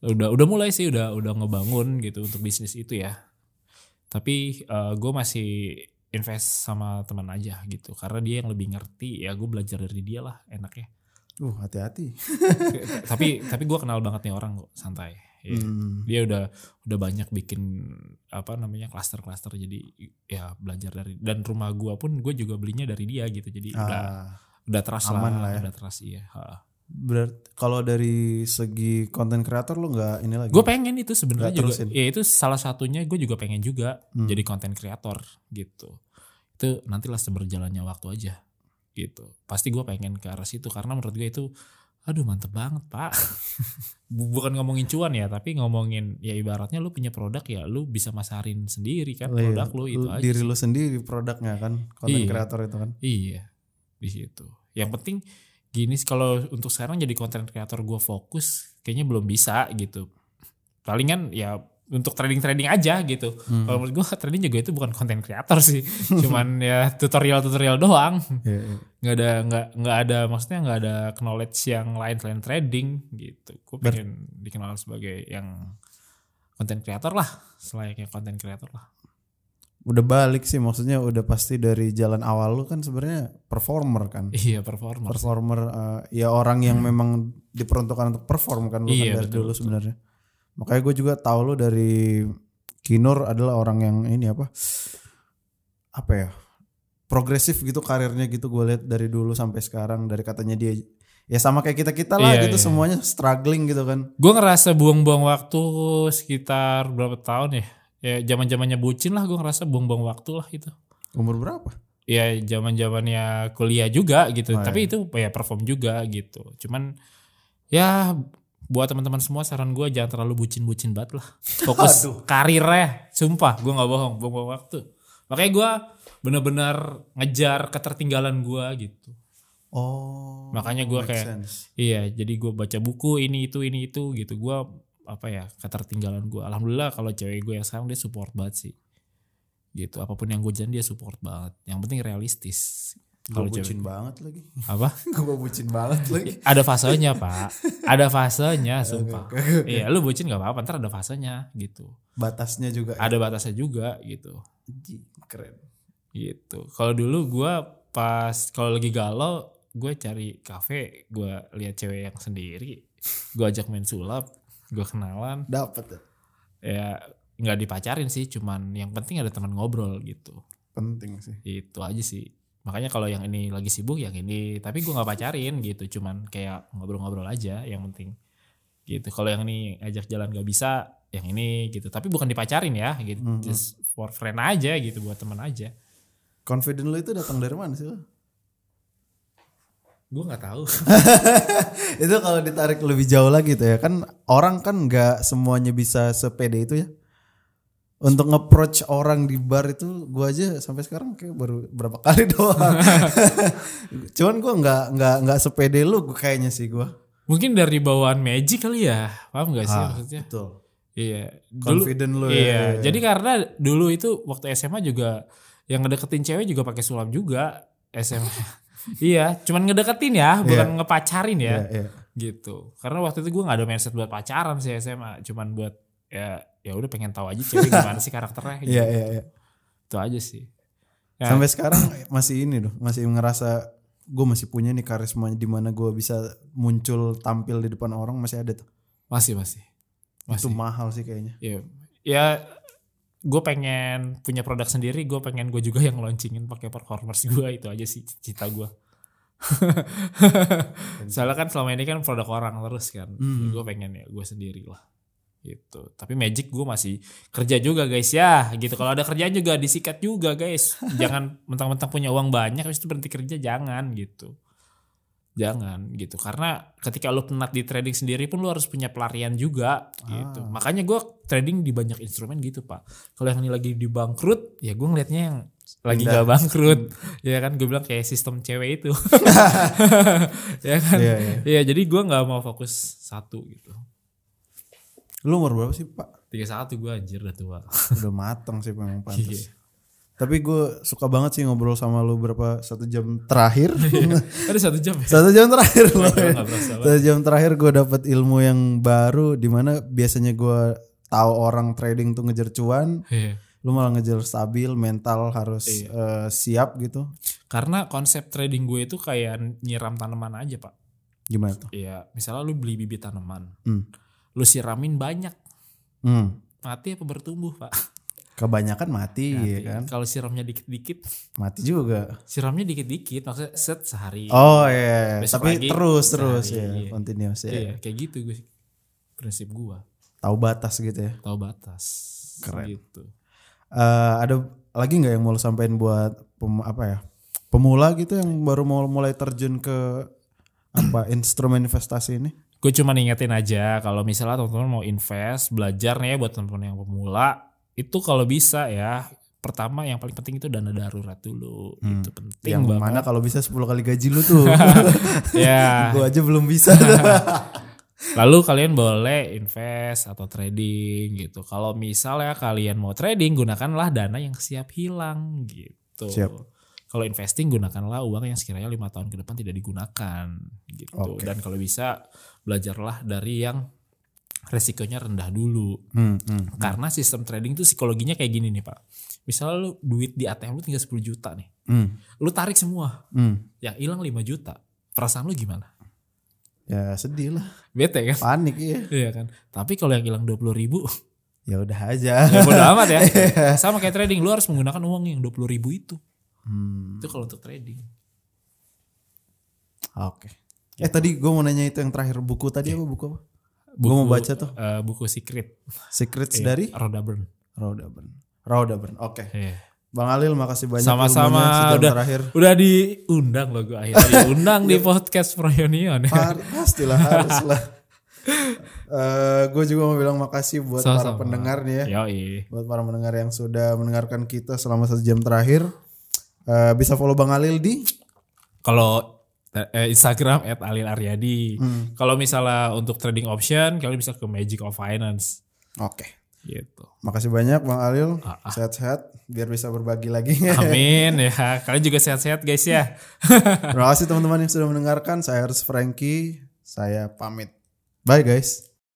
Udah udah mulai sih udah udah ngebangun gitu untuk bisnis itu ya. Tapi gue masih invest sama teman aja gitu. Karena dia yang lebih ngerti ya gue belajar dari dia lah enaknya Uh, hati-hati. tapi tapi gue kenal banget nih orang kok santai Iya. Hmm. dia udah udah banyak bikin apa namanya klaster-klaster jadi ya belajar dari dan rumah gua pun gue juga belinya dari dia gitu jadi udah Ah, udah trust aman lah, lah ya. udah trust iya berarti kalau dari segi konten kreator lu nggak ini lagi. gue pengen itu sebenarnya juga terusin. ya itu salah satunya gue juga pengen juga Hmm. jadi konten kreator gitu itu nantilah seberjalannya waktu aja gitu pasti gue pengen ke arah situ karena menurut gue itu aduh mantep banget pak Bu- bukan ngomongin cuan ya tapi ngomongin ya ibaratnya lu punya produk ya lu bisa masarin sendiri kan Oh, iya. produk lu itu Lu- aja diri sih. lu sendiri produknya kan konten Iya. kreator itu kan. Iya, di situ. Yang penting gini kalau untuk sekarang jadi konten kreator gue fokus, kayaknya belum bisa gitu. Palingan ya untuk trading-trading aja gitu. Hmm. Kalau menurut gue trading juga itu bukan konten kreator sih, cuman ya tutorial-tutorial doang. Iya. Nggak ada nggak nggak ada maksudnya nggak ada knowledge yang lain selain trading gitu. Gue Ber- pengen dikenal sebagai yang konten kreator lah, selayaknya konten kreator lah. Udah balik sih maksudnya udah pasti dari jalan awal lu kan sebenarnya performer kan. Iya performer. performer eh, ya orang yang memang diperuntukkan untuk perform kan lu Iya, kan dari betul, dulu betul. Makanya gue juga tahu lu dari Kinur adalah orang yang ini apa apa ya progresif gitu karirnya gitu gue lihat dari dulu sampai sekarang dari katanya dia ya sama kayak kita kita lah Iya, gitu iya. semuanya struggling gitu kan. Gue ngerasa buang-buang waktu sekitar berapa tahun ya ya zaman zamannya bucin lah gue ngerasa buang-buang waktu lah itu umur berapa? Ya zaman zamannya kuliah juga gitu Oh, tapi itu ya perform juga gitu. Cuman ya buat teman-teman semua saran gue jangan terlalu bucin-bucin banget lah fokus karirnya sumpah gue nggak bohong buang-buang waktu makanya gue bener-bener ngejar ketertinggalan gue gitu oh Makanya gua make kayak- sense. Iya, jadi gue baca buku ini itu ini itu gitu. Gue apa ya ketertinggalan gue. Alhamdulillah kalau cewek gue yang sekarang dia support banget sih. Gitu. Apa pun yang gue jalan dia support banget. Yang penting realistis. Gue bucin cewek banget lagi apa? gue bucin banget lagi Ada fasenya pak. Ada fasenya, sumpah. Iya, lu bucin gak apa-apa. Ntar ada fasenya gitu. batasnya juga ya. Ada batasnya juga gitu. Keren Gitu. Kalau dulu gue pas kalau lagi galau gue cari kafe, gue lihat cewek yang sendiri, gue ajak main sulap, gue kenalan, dapat ya ya nggak dipacarin sih, cuman yang penting ada teman ngobrol gitu. penting sih Itu aja sih. Makanya kalau yang ini lagi sibuk yang ini, tapi gue nggak pacarin gitu, cuman kayak ngobrol-ngobrol aja, yang penting gitu. Kalau yang ini ajak jalan gak bisa, yang ini gitu. Tapi bukan dipacarin ya, gitu. Mhm. Just for friend aja gitu, buat teman aja. confident lu itu datang dari mana sih lo? Gue nggak tahu. itu kalau ditarik lebih jauh lagi tuh ya kan orang kan nggak semuanya bisa sepede itu ya untuk nge-approach orang di bar itu gua aja sampai sekarang kayak baru berapa kali doang cuman gua nggak nggak nggak sepede lu kayaknya sih gua Mungkin dari bawaan magic kali ya, paham gak sih Ah, maksudnya? betul Iya. Dulu, confident lu iya. ya Jadi karena dulu itu waktu SMA juga yang ngedeketin cewek juga pakai sulap juga SMA. iya, cuman ngedeketin ya, bukan ngepacarin ya. Iya, iya. Gitu. Karena waktu itu gue nggak ada mindset buat pacaran sih SMA, cuman buat ya ya udah pengen tahu aja cewek gimana sih karakternya gitu. Iya, iya, iya. Itu aja sih. Ya. Sampai sekarang masih ini loh, masih ngerasa gue masih punya nih karisma di mana gue bisa muncul tampil di depan orang masih ada tuh. Masih masih. Itu Masih. mahal sih kayaknya. Ya, ya gue pengen punya produk sendiri, gue pengen gue juga yang launchingin pakai performance gue itu aja sih cita gue. Soalnya kan selama ini kan produk orang terus kan, Hmm. gue pengen ya gue sendiri lah gitu. Tapi Magic gue masih kerja juga guys ya, gitu. Kalau ada kerjaan juga disikat juga guys. Jangan mentang-mentang punya uang banyak habis itu berhenti kerja jangan gitu. Jangan gitu karena ketika lu penat di trading sendiri pun lu harus punya pelarian juga gitu. Ah. Makanya gue trading di banyak instrumen gitu pak. Kalau yang ini lagi di bangkrut ya gue ngelihatnya yang lagi Pindah. gak bangkrut ya kan gue bilang kayak sistem cewek itu ya kan Iya, iya. Iya jadi gue nggak mau fokus satu gitu. Lu umur berapa sih pak? Tiga satu gue anjir udah tua. Udah matang sih memang pantas. Iya. Tapi gue suka banget sih ngobrol sama lu berapa satu jam terakhir. Ada satu jam ya. satu jam terakhir loh. Satu jam terakhir gue dapat ilmu yang baru di mana biasanya gue tahu orang trading tuh ngejar cuan, Iya. lu malah ngejar stabil, mental harus Iya. eh, siap gitu. Karena konsep trading gue itu kayak nyiram tanaman aja pak. Gimana tuh? Iya, misalnya lu beli bibit tanaman, Hmm. Lu siramin banyak, Hmm. mati apa bertumbuh pak? Kebanyakan mati, Mati. ya kan? Kalau siramnya dikit-dikit, Mati juga. siramnya dikit-dikit, maksudnya set sehari. Oh iya, Besok tapi lagi terus terus sehari, ya, iya. continuous ya. Iya, kayak gitu gue. Prinsip gue, Tahu batas gitu ya. tahu batas. Keren. Gitu. Eh, ada lagi nggak yang mau lu sampaikan buat pem- apa ya pemula gitu yang baru mau mulai terjun ke apa instrumen investasi ini? Gue cuma ingetin aja kalau misalnya teman-teman mau invest, belajar nih ya buat teman-teman yang pemula, itu kalau bisa ya pertama yang paling penting itu dana darurat dulu. Itu penting yang banget. mana kalau bisa 10 kali gaji lu tuh. ya. Gua aja belum bisa. Lalu kalian boleh invest atau trading gitu. Kalau misalnya kalian mau trading, gunakanlah dana yang siap hilang gitu. Siap. Kalau investing gunakanlah uang yang sekiranya lima tahun ke depan tidak digunakan gitu. Oke. Dan kalau bisa belajarlah dari yang resikonya rendah dulu. Hmm, hmm. Karena sistem trading itu psikologinya kayak gini nih pak. Misalnya lu duit di ATM lu tinggal 10 juta nih. Hmm, Lu tarik semua. hmm. Yang hilang 5 juta. Perasaan lu gimana? Ya sedih lah, Bete kan? panik iya. Iya kan. Tapi kalau yang hilang 20 ribu Ya udah aja. ya bodo amat ya. Sama kayak trading, lu harus menggunakan uang yang 20 ribu itu. Hmm, Itu kalau untuk trading. Oke. Eh tadi gue mau nanya itu yang terakhir buku tadi apa buku apa? Buku, mau baca tuh. eh, buku Secret. Secrets Iya, dari Roda Burn. Rauda Burn. Rauda Burn. Oke. Iya. Bang Alil makasih banyak Sama-sama, udah- terakhir. Udah diundang loh gue akhirnya diundang di podcast Proyonion ya. Pastilah harus lah. gue juga mau bilang makasih buat para Sama-sama. pendengar nih ya, Yoi. buat para pendengar yang sudah mendengarkan kita selama satu jam terakhir. Eh, bisa follow Bang Alil di Kalau eh, Instagram at Alil Aryadi. Hmm. Kalau misalnya untuk trading option, kalian bisa ke Magic of Finance. Oke. Gitu. Makasih banyak Bang Alil. Ah, ah. Sehat-sehat biar bisa berbagi lagi. Amin ya. Kalian juga sehat-sehat guys ya. Terima kasih teman-teman yang sudah mendengarkan. Saya harus Frankie. Saya pamit. Bye guys.